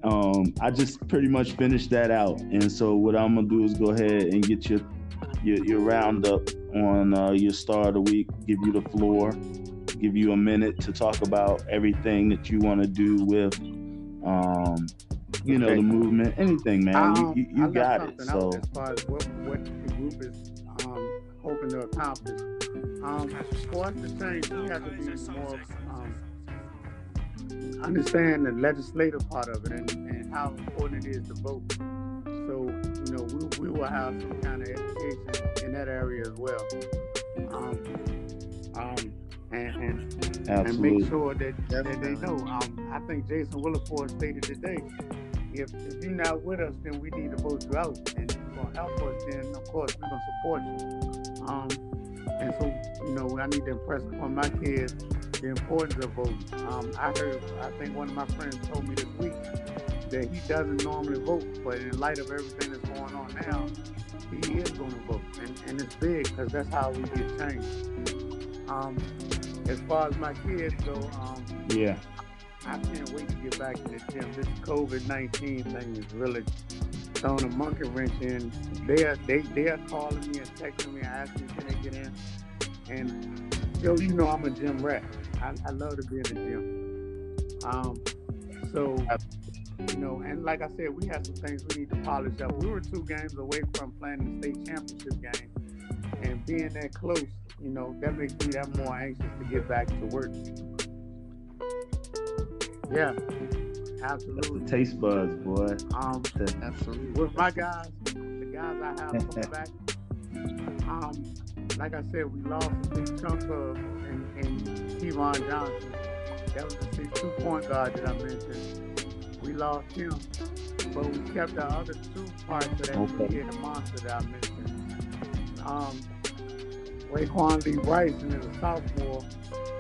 um, I just pretty much finished that out. And so what I'm gonna do is go ahead and get your your, your roundup on uh, your star of the week. Give you the floor. Give you a minute to talk about everything that you want to do with, um, you know, the movement. Anything, man. Um, you, you, you got it. So as far as what, what the group is um, hoping to accomplish. Um, for us to change, we have to be more understand the legislative part of it and, and how important it is to vote. So, you know, we, we will have some kind of education in that area as well. Um, um, and, and, and, make sure that, that they know. Um, I think Jason Williford stated today, if, if you're not with us, then we need to vote you out. And if you're going to help us, then of course we're going to support you. Um, and so, you know, I need to impress upon my kids the importance of voting. Um, I heard, I think one of my friends told me this week that he doesn't normally vote, but in light of everything that's going on now, he is going to vote, and, and it's big because that's how we get change. Um, as far as my kids go, um, yeah, I can't wait to get back to the gym. This COVID nineteen thing is really throwing a monkey wrench in. They are they they are calling me and texting me, asking can they get in, and yo, you know I'm a gym rat. I, I love to be in the gym. Um, so, you know, and like I said, we have some things we need to polish up. We were two games away from playing the state championship game, and being that close, you know, that makes me that more anxious to get back to work. Yeah, absolutely. Taste buds, boy. Um, absolutely. With my guys, the guys I have coming back, um, like I said, we lost a big chunk of and, and Kevon Johnson. That was the six two point guard that I mentioned. We lost him, but we kept our other two parts of that okay. the monster that I mentioned. Um, Raequan Lee Bryson is a sophomore.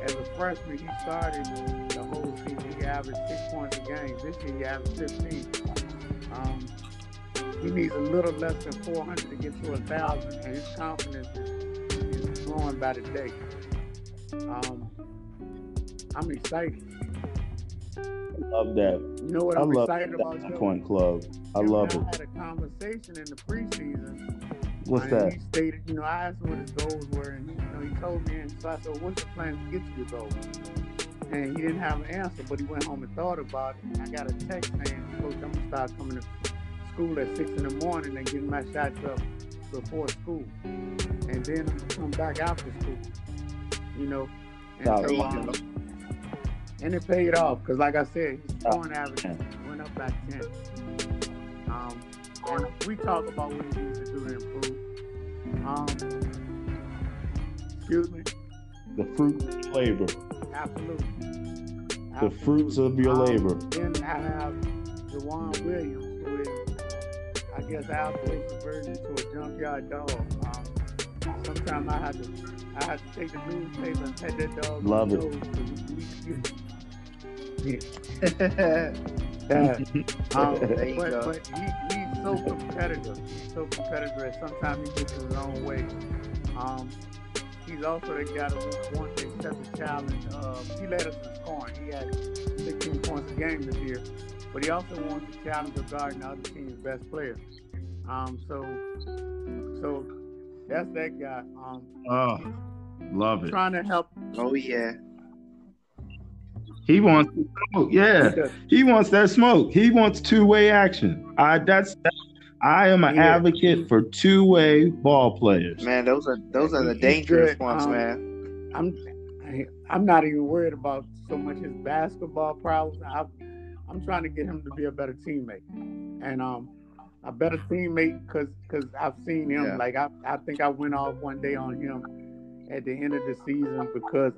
As a freshman, he started the whole season. He averaged six points a game. This year, he averaged 15. Um, he needs a little less than 400 to get to a thousand, and his confidence is growing by the day. Um, I'm excited. I love that. You know what I'm excited about? That point club. I love it. I had a conversation in the preseason. What's that? He stated, you know, I asked him what his goals were, and you know, he told me, and so I said, "What's your plan to get to your goals?" And he didn't have an answer, but he went home and thought about it. And I got a text saying, "Coach, I'm gonna start coming to school at six in the morning and getting my shots up before school, and then come back after school." You know, and so, um, and it paid off because, like I said, his scoring average went up by ten. Um, and we talk about what he needs to do to improve. Um, excuse me. The fruit of labor. Absolutely. The fruits of your um, labor. Then I have Jawan Williams, who is, I guess, our place version to a junkyard dog. Sometimes I have to, I have to take the newspaper and pet that dog. Love it. yeah. um, but, but he, he's so competitive. He's so competitive that sometimes he gets his own way. Um, he's also the guy that wants to accept the challenge. Uh, he led us in scoring. He had 16 points a game this year, but he also wants the challenge of guarding the other team's best player. Um, so, so that's that guy. Um, oh, love it. Trying to help. Oh yeah. He wants smoke. Yeah, he wants that smoke. He wants two way action. I that's. I am an yeah. advocate for two way ball players. Man, those are those are the dangerous ones, um, man. I'm I'm not even worried about so much his basketball problems. I I'm trying to get him to be a better teammate, and um, a better teammate because because I've seen him. Yeah. Like I I think I went off one day on him at the end of the season because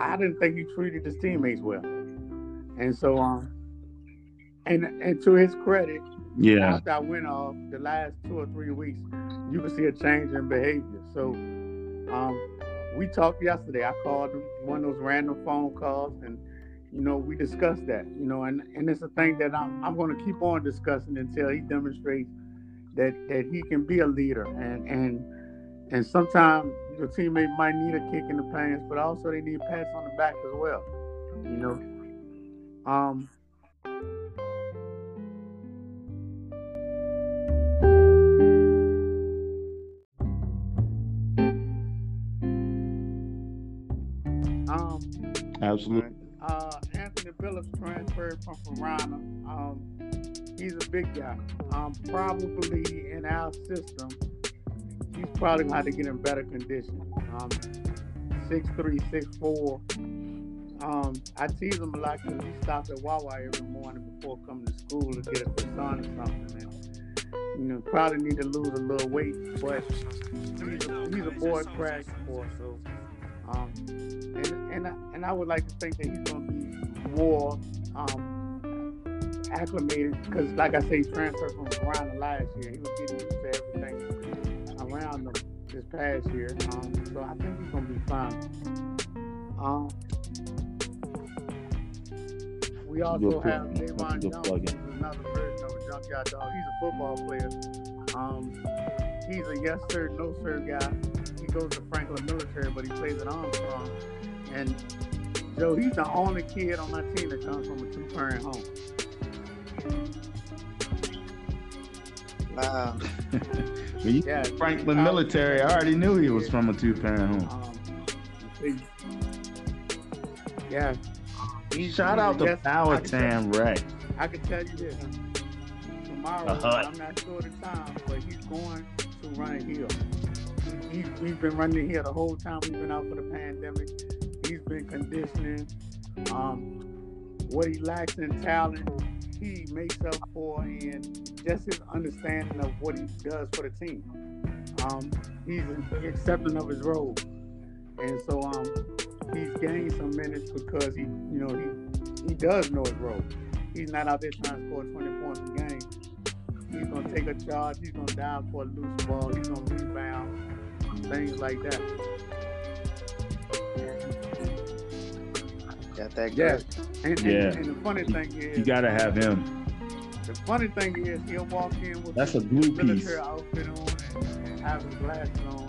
I didn't think he treated his teammates well, and so um, and and to his credit, Yeah. after I went off the last two or three weeks, you can see a change in behavior. So, um, we talked yesterday. I called one of those random phone calls, and you know we discussed that. You know, and and it's a thing that I'm I'm going to keep on discussing until he demonstrates that that he can be a leader, and and and sometimes your teammate might need a kick in the pants, but also they need pats on the back as well. You know, um. Um, Absolutely. Uh, Anthony Billups transferred from Varina. Um, he's a big guy. Um, probably in our system, he's probably going to have to get in better condition. Um, 6'3", 6'4". Um, I tease him a lot because he stops at Wawa every morning before coming to school to get a croissant or something. And, you know, probably need to lose a little weight, but he's a, he's a boy crash for so. Um, and and I, and I would like to think that he's going to be more um, acclimated because, like I say, he transferred from Varina last year. He was getting used to everything around him this past year. Um, so I think he's going to be fine. Um, we also have plug. That's a Javon good Jones, another version of a junkyard dog. He's a football player. Um, he's a yes sir, no sir guy. He goes to Franklin Military, but he plays at Armstrong. And Joe, he's the only kid on my team that comes from a two parent home. Wow. When Yeah, Franklin I- military, I already knew he was from a two parent home. Um, he- yeah. He's- Shout out a to yes- I Power Tam Ray. I can tell you this. Tomorrow, A hut. I'm not sure the time, but he's going to run a hill. He, he, he's been running here the whole time we've been out for the pandemic. He's been conditioning. Um, what he lacks in talent, he makes up for in just his understanding of what he does for the team. Um, he's accepting of his role, and so um, he's gained some minutes because he, you know, he he does know his role. He's not out there trying to score 20 points a game. He's gonna take a charge. He's gonna dive for a loose ball. He's gonna rebound, things like that. Got that Yeah. good. And, and, Yeah. and the funny thing is, You gotta have him. the funny thing is, he'll walk in with That's a his blue piece. military outfit on and, and have his glasses on,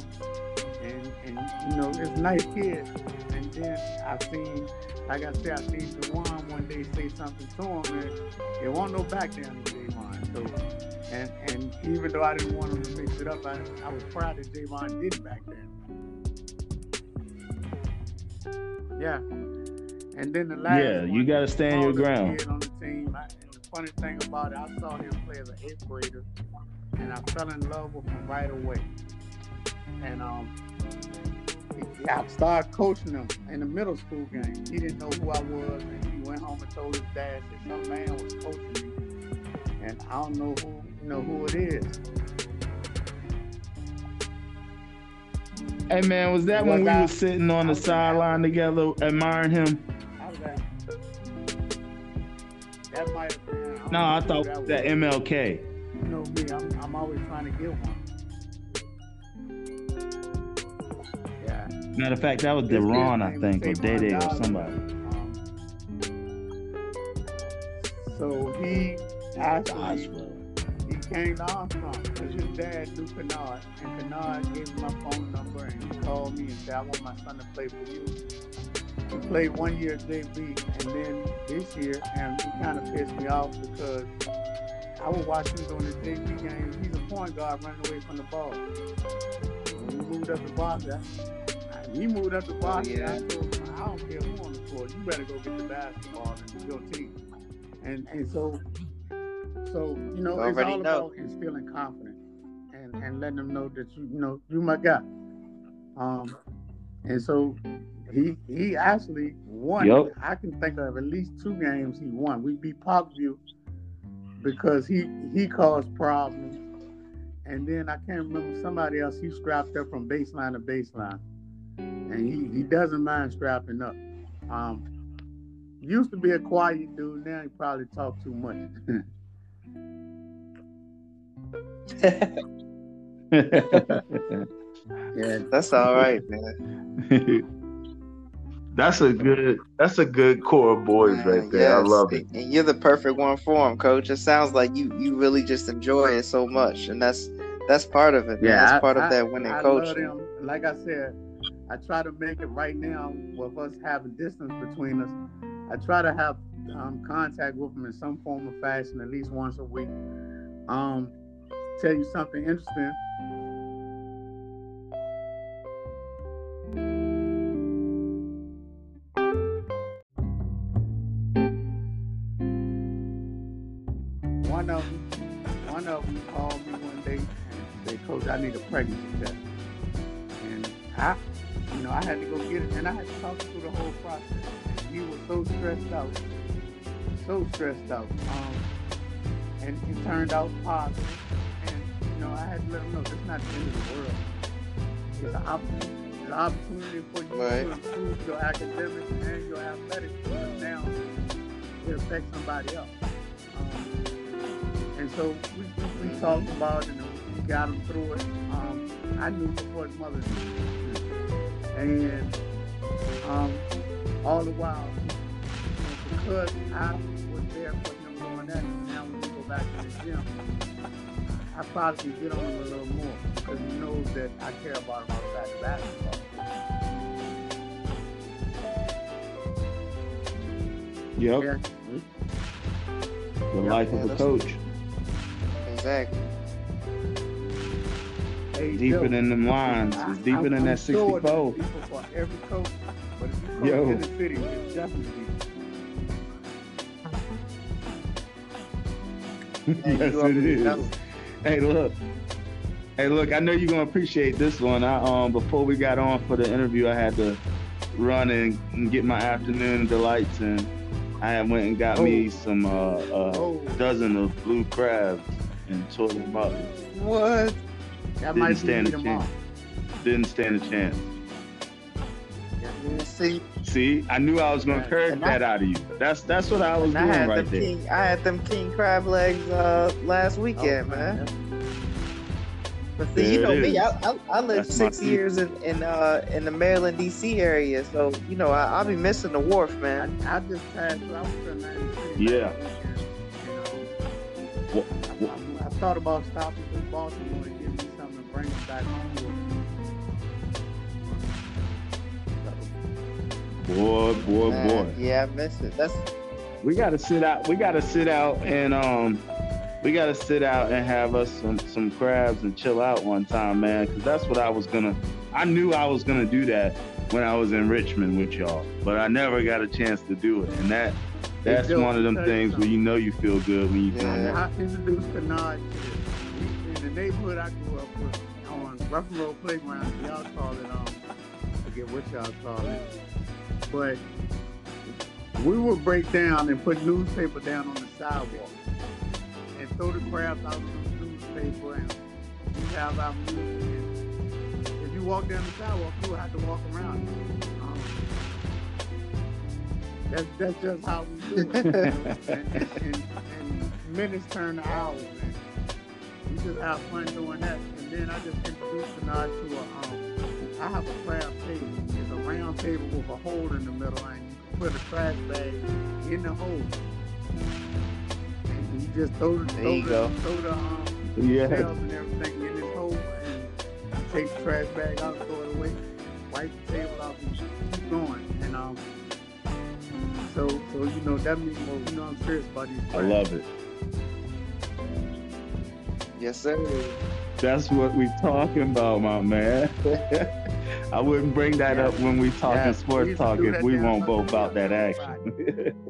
and and you know, it's nice kid. And then I've seen, like I said, I seen Dewan one day say something to him, and it won't no back down to Javon. So, and and even though I didn't want him to mix it up, I, I was proud that Javon did back then. Yeah. And then the last Yeah, you gotta stand your ground. On the team. I, and the funny thing about it, I saw him play as an eighth grader, and I fell in love with him right away. And um, I started coaching him in the middle school game. He didn't know who I was, and he went home and told his dad that some man was coaching me, and I don't know who you know who it is. Hey man, was that Was when we I- were sitting on the sideline together admiring him? That might have been. No, I thought who that. MLK. You know me, I'm, I'm always trying to get one. Matter of fact, that was Deron, I think, or is Day Day or somebody. Um, so he actually Boswell. he came to Armstrong because his dad knew Kennard, and Kennard gave him my phone number, and he called me and said, "I want my son to play for you." He played one year at JV, and then this year, and he kind of pissed me off because I would watch him during the JV games. He's a point guard running away from the ball. When we moved up to Boston, I- he moved up to Boston. yeah. I told him, I don't care who on the floor. You better go get the basketball and your team. And and so so you know You it's already all know. about instilling confidence and and letting them know that you you know you my guy. Um, And so he he actually won. Yep. I can think of at least two games he won. We beat Parkview because he he caused problems. And then I can't remember somebody else he strapped up from baseline to baseline. And he, he doesn't mind strapping up. Um, used to be a quiet dude, now he probably talk too much. yeah. That's all right, man. that's a good that's a good core of boys right there. I love it. And you're the perfect one for him, coach. It sounds like you you really just enjoy it so much, and that's that's part of it. man. Yeah, that's I- part of I- that winning I coach. Like I said, I try to make it right now with us having distance between us. I try to have um, contact with them in some form or fashion at least once a week. Um, tell you something interesting. One of them, one of them called me one day and said, "Coach, I need a pregnancy test." And I, know, I had to go get it, and I had to talk through the whole process. He was so stressed out, so stressed out. Um, and it turned out positive. And you know, I had to let him know this is not the end of the world. It's an opportunity, it's an opportunity for you Right. to improve your academics and your athletics. Because now it affects somebody else. Um, and so we, we, we talked about it and we got him through it. Um, I knew before his mother. And um, all the while, you know, because I was there for him doing that, now when we go back to the gym, I probably can get on him a little more because he knows that I care about him outside the basketball. Yep. Yeah. The Yeah, life yeah, of a coach. Exactly. Deeper than them lines. I- It's deeper I'm- than that sure there's 64. for every coach, but if you coach Yo. in the city, it's definitely yes, it is. Hey, look. Hey, look. I know you're gonna appreciate this one. I um before we got on for the interview, I had to run and, and get my afternoon delights, and I went and got me some uh, uh Oh, dozen of blue crabs and tore them up. What? That Didn't might stand me a tomorrow. Didn't stand a chance. See, See, I knew I was gonna Right. curve And I- that out of you. That's that's what I was doing had right there. king. I had them king crab legs uh, last Oh, weekend, man. But see, There you know me. I, I, I lived That's six years in in, uh, in the Maryland D.C. area, so you know I, I'll be missing the wharf, man. I just passed through. I was in 93. Yeah. You know, Wha- I, I, I thought about stopping through Baltimore and getting me something and bringing it back home. with me. Boy, boy, Man, boy. Yeah, I miss it. That's We gotta sit out. We gotta sit out and um, we gotta sit out and have us some some crabs and chill out one time, man. Cause that's what I was gonna. I knew I was gonna do that when I was in Richmond with y'all, but I never got a chance to do it. And that that's one of them tell you things where you know you feel good when you Yeah. doing that. I introduced Bernard to neighborhood I grew up with, on Ruffin Road Playground, y'all call it, um, I forget what y'all call it. But we would break down and put newspaper down on the sidewalk and throw the crabs out of the newspaper and we have our music. If you walk down the sidewalk, you would have to walk around. Um, that's, that's just how we do it. and, and, and minutes turn to hours. And we just have fun doing that. And then I just introduced Bernard to a, um, I have a crab table. It's a round table with a hole in the middle, and you can put a trash bag in the hole. And you just throw the, There throw you the, go. throw the um, Yeah. and everything in this hole, and you take the trash bag out, throw it away, wipe the table off, and keep going. And um, so so you know that means well, you know I'm serious about these. I love it. Yes, sir. That's what we talking about, my man. I wouldn't bring that Yeah. up when we talking Yeah, sports talk if we won't go Hudson about that action.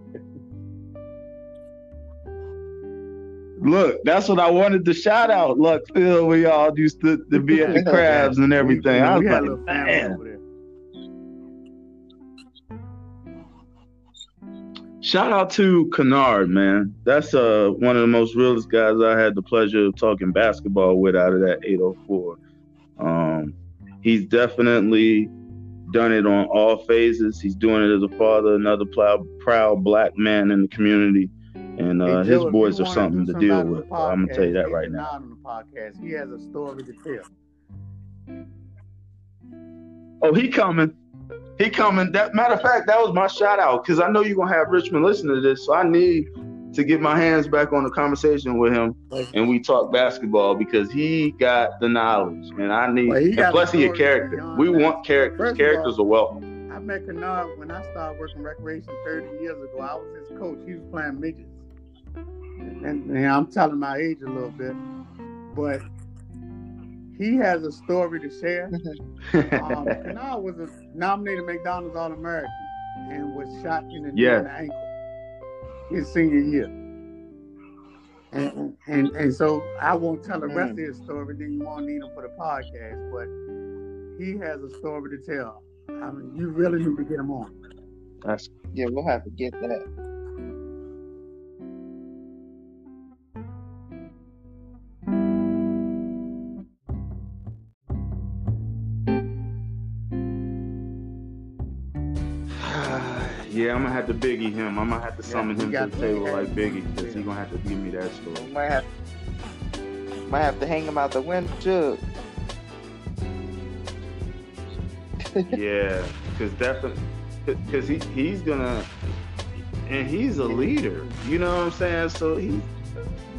Look, that's what I wanted to shout out. Look, Phil, we all used to, to be at the crabs and everything. I was we had a like, man, Shout out to Kennard, man. That's uh one of the most realest guys I had the pleasure of talking basketball with out of that 804. Um, he's definitely done it on all phases. He's doing it as a father, another proud, proud black man in the community, and uh, Hey, his Joe, boys are something to deal with. the I'm gonna tell you that right now. On the podcast. He has a story to tell. Oh, he coming. He coming. That matter of fact, that was my shout out because I know you're gonna have Richmond listen to this, so I need to get my hands back on the conversation with him and we talk basketball because he got the knowledge and I need. Well, and plus, he a character. We that. want characters. First characters all- are welcome. I met Kennard when I started working recreation 30 years ago. I was his coach. He was playing midgets. And, and I'm telling my age a little bit, but he has a story to share. Um, Kennard was a nominated McDonald's All American and was shot in the knee Yeah. and the ankle his senior year. And, and and so I won't tell the rest of his story, then you won't need him for the podcast. But he has a story to tell. I mean, you really need to get him on. That's Yeah, we'll have to get that. Yeah. I'm gonna have to Biggie him. I'm gonna have to summon he him to the table like Biggie because yeah. he gonna have to give me that story. might have might have to hang him out the window. Jug. yeah, because definitely, because he he's gonna, and he's a leader. You know what I'm saying? So he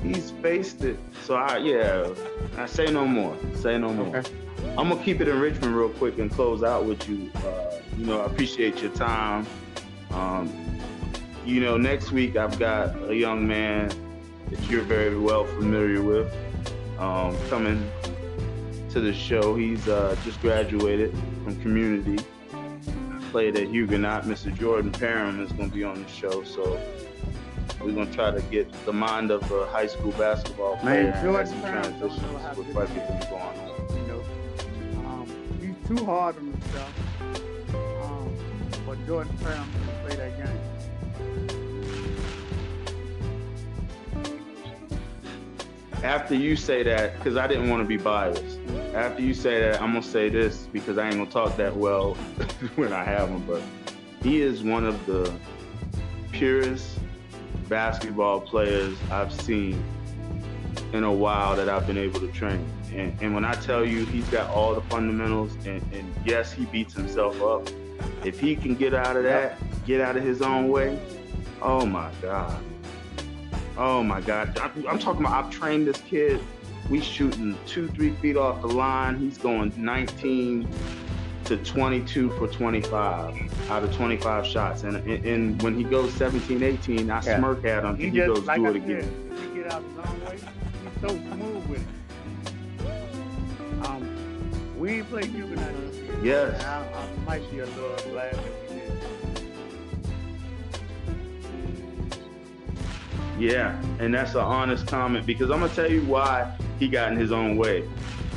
he's faced it. So I yeah, I say no more. Say no more. Okay. I'm gonna keep it in Richmond real quick and close out with you. Uh, you know, I appreciate your time. Um, you know, next week I've got a young man that you're very well familiar with um, coming to the show. He's uh, just graduated from community, played at Huguenot. Mr. Jordan Parham is going to be on the show, so we're going to try to get the mind of a high school basketball player Man, Jordan some Parham transitions know how to with everything going on. You know, um, he's too hard on himself. Um, but Jordan Parham after you say that, because I didn't want to be biased. After you say that, I'm gonna say this because I ain't gonna talk that well when I have him. But he is one of the purest basketball players I've seen in a while that I've been able to train. And, and when I tell you he's got all the fundamentals, and, and yes, he beats himself up. If he can get out of that, get out of his own way, oh my God. Oh my God. I'm, I'm talking about, I've trained this kid. We shooting two, three feet off the line. He's going 19 to 22 for 25 out of 25 shots. And, and, and when he goes 17, 18, I Yeah. smirk at him He and he just, goes, like do I it said, again. he get out his own way, he's so smooth with it. Um, we played Huguenot. Yes. I, I might be a little glad Yeah, and that's an honest comment because I'm gonna tell you why he got in his own way.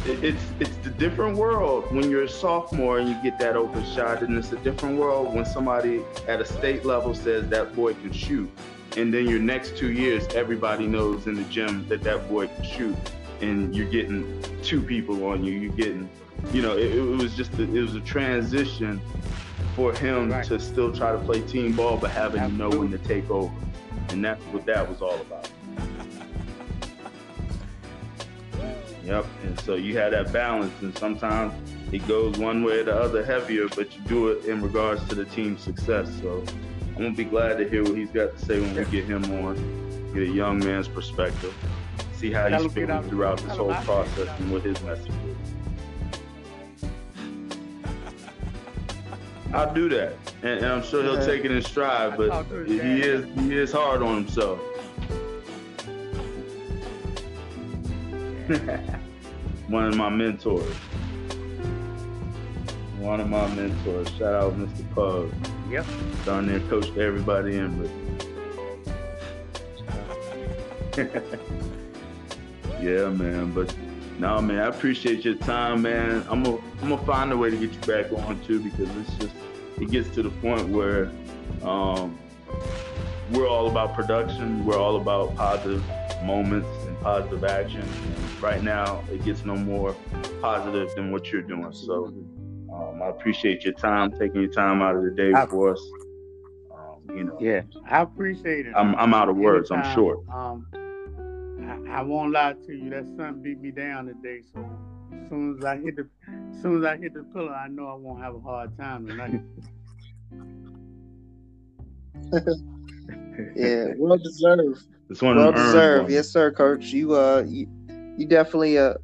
It's it's the different world when you're a sophomore and you get that open shot, and it's a different world when somebody at a state level says that boy can shoot, and then your next two years everybody knows in the gym that that boy can shoot, and you're getting two people on you. You're getting, you know, it, it was just a, it was a transition for him Right. to still try to play team ball, but having to know when to take over. And that's what that was all about. Yep. And so you have that balance, and sometimes it goes one way or the other heavier, but you do it in regards to the team's success. So I'm gonna be glad to hear what he's got to say when we get him on, get a young man's perspective, see how he's feeling throughout this whole process and what his message is. I'll do that, and, and I'm sure he'll Yeah. take it in stride. But talked to his he is he is hard on himself. One of my mentors. One of my mentors. Shout out Mr. Pug. Yep. Down there coached everybody in but yeah, man. But no, man, I appreciate your time, man. I'm gonna I'm gonna find a way to get you back on too because it's just it gets to the point where um, we're all about production. We're all about positive moments and positive action. Right now, it gets no more positive than what you're doing. So um, I appreciate your time, taking your time out of the day I- for us. Um, you know, Yeah, I appreciate it. I'm I'm out of words. I'm short. Um, I, I won't lie to you. That sun beat me down today. So soon as I hit the, as soon as I hit the pillow, I know I won't have a hard time tonight. Yeah, well deserved. It's one Well of deserved. ones. Yes, sir, coach. You uh you, you definitely uh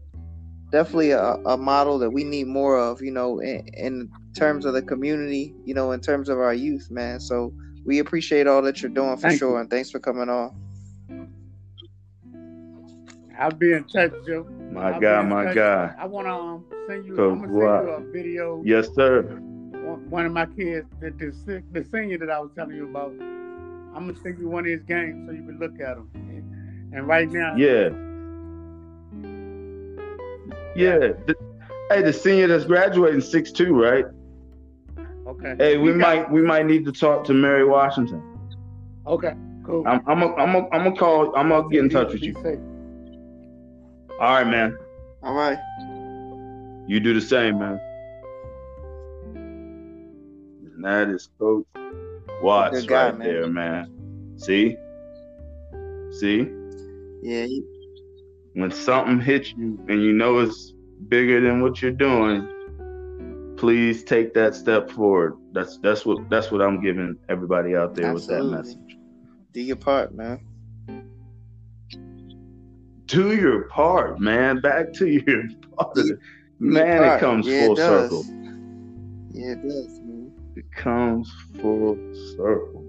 definitely a, a model that we need more of, you know, in, in terms of the community, you know, in terms of our youth, man. So we appreciate all that you're doing for Thank sure you. and thanks for coming on. I'll be in touch, Joe. My I'll in my touch. guy. I wanna um send you. I'm gonna send you a video. Yes, sir. One of my kids, the, the the senior that I was telling you about. I'm gonna send you one of his games so you can look at him. And, right now, Yeah. Yeah. The- hey, the senior that's graduating six two, right? okay. Hey, we got- might we might need to talk to Mary Washington. Okay, cool. I'm I'm a, I'm a, I'm gonna call. I'm gonna get in touch with you. All right, man. All right. You do the same, man. And that is Coach Watts guy, right man. there, man. See, see, Yeah, he, when something hits you and you know it's bigger than what you're doing, please take that step forward. That's that's what that's what I'm giving everybody out there with that message. do your part, man. Do your part, man. Back to your part. Man, Part. it comes Yeah, full it circle. Yeah, it does, man. It comes full circle.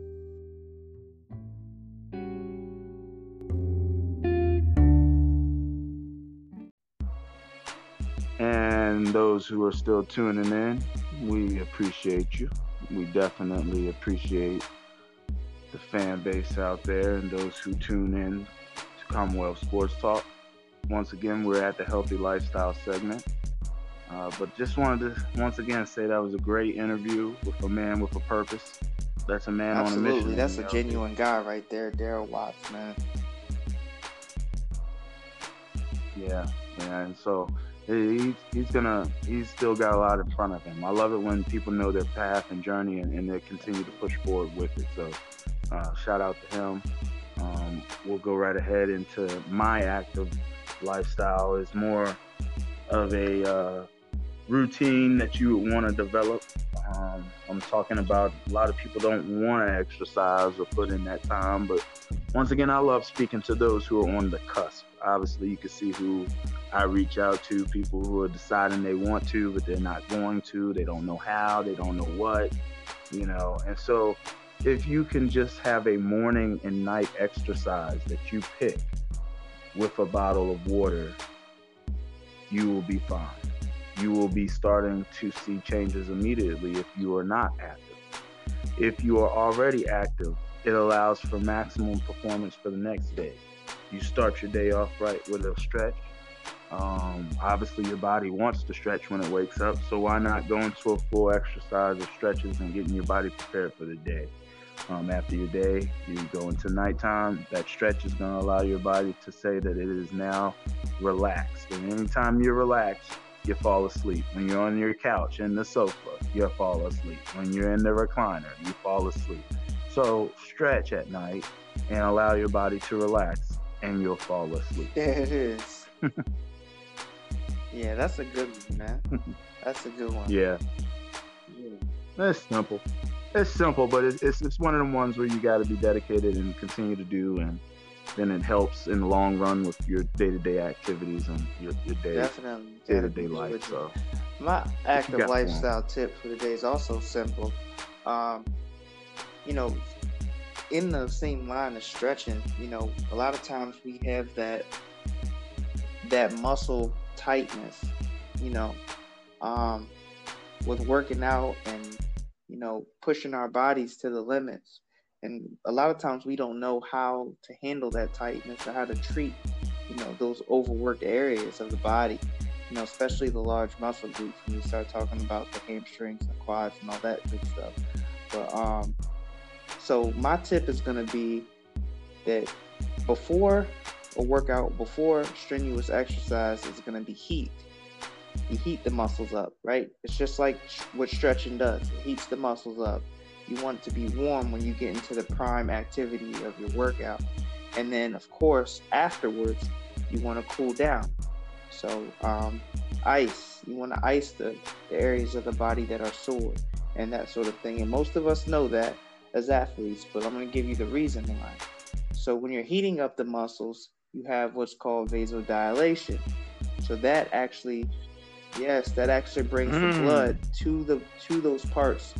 And those who are still tuning in, we appreciate you. We definitely appreciate the fan base out there and those who tune in Commonwealth Sports Talk. Once again, we're at the Healthy Lifestyle segment. Uh, but just wanted to once again say that was a great interview with a man with a purpose. That's a man on a Absolutely. mission. That's a genuine guy right there, Darryl Watts, man. Yeah, yeah, and so he's he's gonna he's still got a lot in front of him. I love it when people know their path and journey and, and they continue to push forward with it. So uh, shout out to him. Um, we'll go right ahead into my active lifestyle is more of a uh, routine that you would want to develop. Um, I'm talking about a lot of people don't want to exercise or put in that time, but once again, I love speaking to those who are on the cusp. Obviously, you can see who I reach out to people who are deciding they want to, but they're not going to. They don't know how, they don't know what, you know. And so, if you can just have a morning and night exercise that you pick with a bottle of water, you will be fine. You will be starting to see changes immediately if you are not active. If you are already active, it allows for maximum performance for the next day. You start your day off right with a stretch. Um, obviously, your body wants to stretch when it wakes up, so why not go into a full exercise of stretches and getting your body prepared for the day? Um, after your day, you go into nighttime. That stretch is going to allow your body to say that it is now relaxed. And anytime you're relaxed, you fall asleep. When you're on your couch in the sofa, you fall asleep. When you're in the recliner, you fall asleep. So stretch at night and allow your body to relax, and you'll fall asleep. There it is. yeah, that's a good one, man. That's a good one. Yeah, That's simple. It's simple, but it's, it's it's one of them ones where you got to be dedicated and continue to do, and then it helps in the long run with your day-to-day activities and your, your day Definitely. day-to-day life. So My active got for 'em? lifestyle tip for the day is also simple. Um, you know, in the same line of stretching, you know, a lot of times we have that that muscle tightness, you know, um, with working out and you know pushing our bodies to the limits. And a lot of times we don't know how to handle that tightness or how to treat, you know, those overworked areas of the body. you know, especially the large muscle groups when you start talking about the hamstrings and quads and all that good stuff. But um, so my tip is gonna be that before a workout, before strenuous exercise, is gonna be heat. You heat the muscles up, right? It's just like what stretching does. It heats the muscles up. You want to be warm when you get into the prime activity of your workout. And then, of course, afterwards, you want to cool down. So, um, ice, you want to ice the, the areas of the body that are sore and that sort of thing. And most of us know that as athletes, but I'm going to give you the reason why. So, when you're heating up the muscles, you have what's called vasodilation. So, that actually, yes, that actually brings mm. the blood to the to those parts,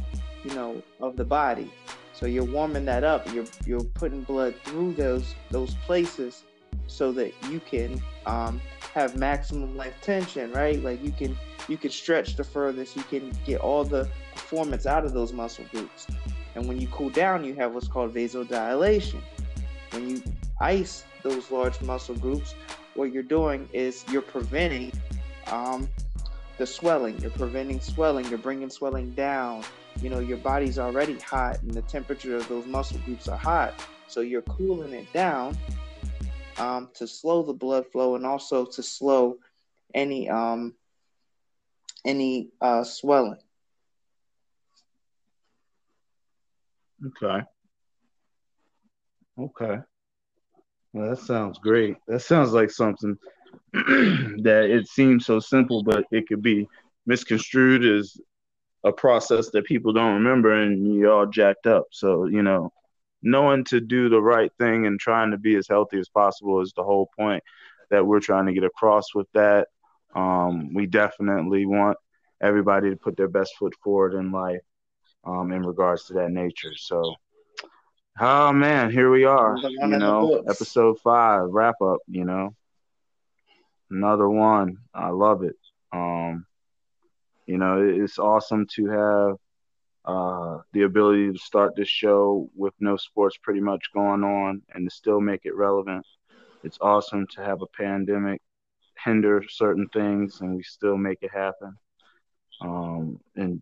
you know, of the body. So you're warming that up. You're you're putting blood through those those places so that you can um, have maximum length tension, right? Like you can you can stretch the furthest, you can get all the performance out of those muscle groups. And when you cool down, you have what's called vasodilation. When you ice those large muscle groups, what you're doing is you're preventing um, the swelling. You're preventing swelling. You're bringing swelling down. You know, your body's already hot, and the temperature of those muscle groups are hot. So you're cooling it down um, to slow the blood flow and also to slow any um, any uh, swelling. Okay. Okay. Well, that sounds great. That sounds like something that it seems so simple, but it could be misconstrued as a process that people don't remember and you're all jacked up. So, you know, knowing to do the right thing and trying to be as healthy as possible is the whole point that we're trying to get across with that. Um, we definitely want everybody to put their best foot forward in life um, in regards to that nature. So, oh man, here we are. You know, episode five wrap up. You know, another one. I love it. Um, you know, it's awesome to have uh, the ability to start this show with no sports pretty much going on and to still make it relevant. It's awesome to have a pandemic hinder certain things and we still make it happen. Um, and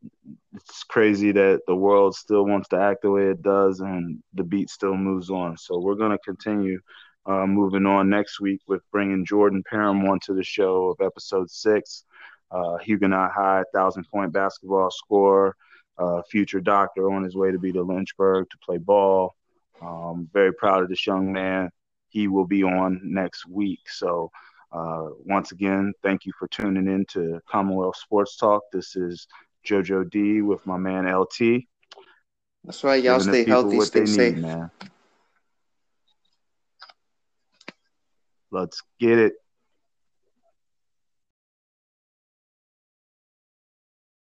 it's crazy that the world still wants to act the way it does and the beat still moves on. So we're going to continue uh, moving on next week with bringing Jordan Parham onto the show of episode six. Uh, Huguenot High, thousand point basketball scorer, uh, future doctor on his way to be to Lynchburg to play ball. Um, very proud of this young man. He will be on next week. So, uh, once again, thank you for tuning in to Commonwealth Sports Talk. This is JoJo D with my man LT. That's right. Y'all stay healthy, stay safe. man. Let's get it.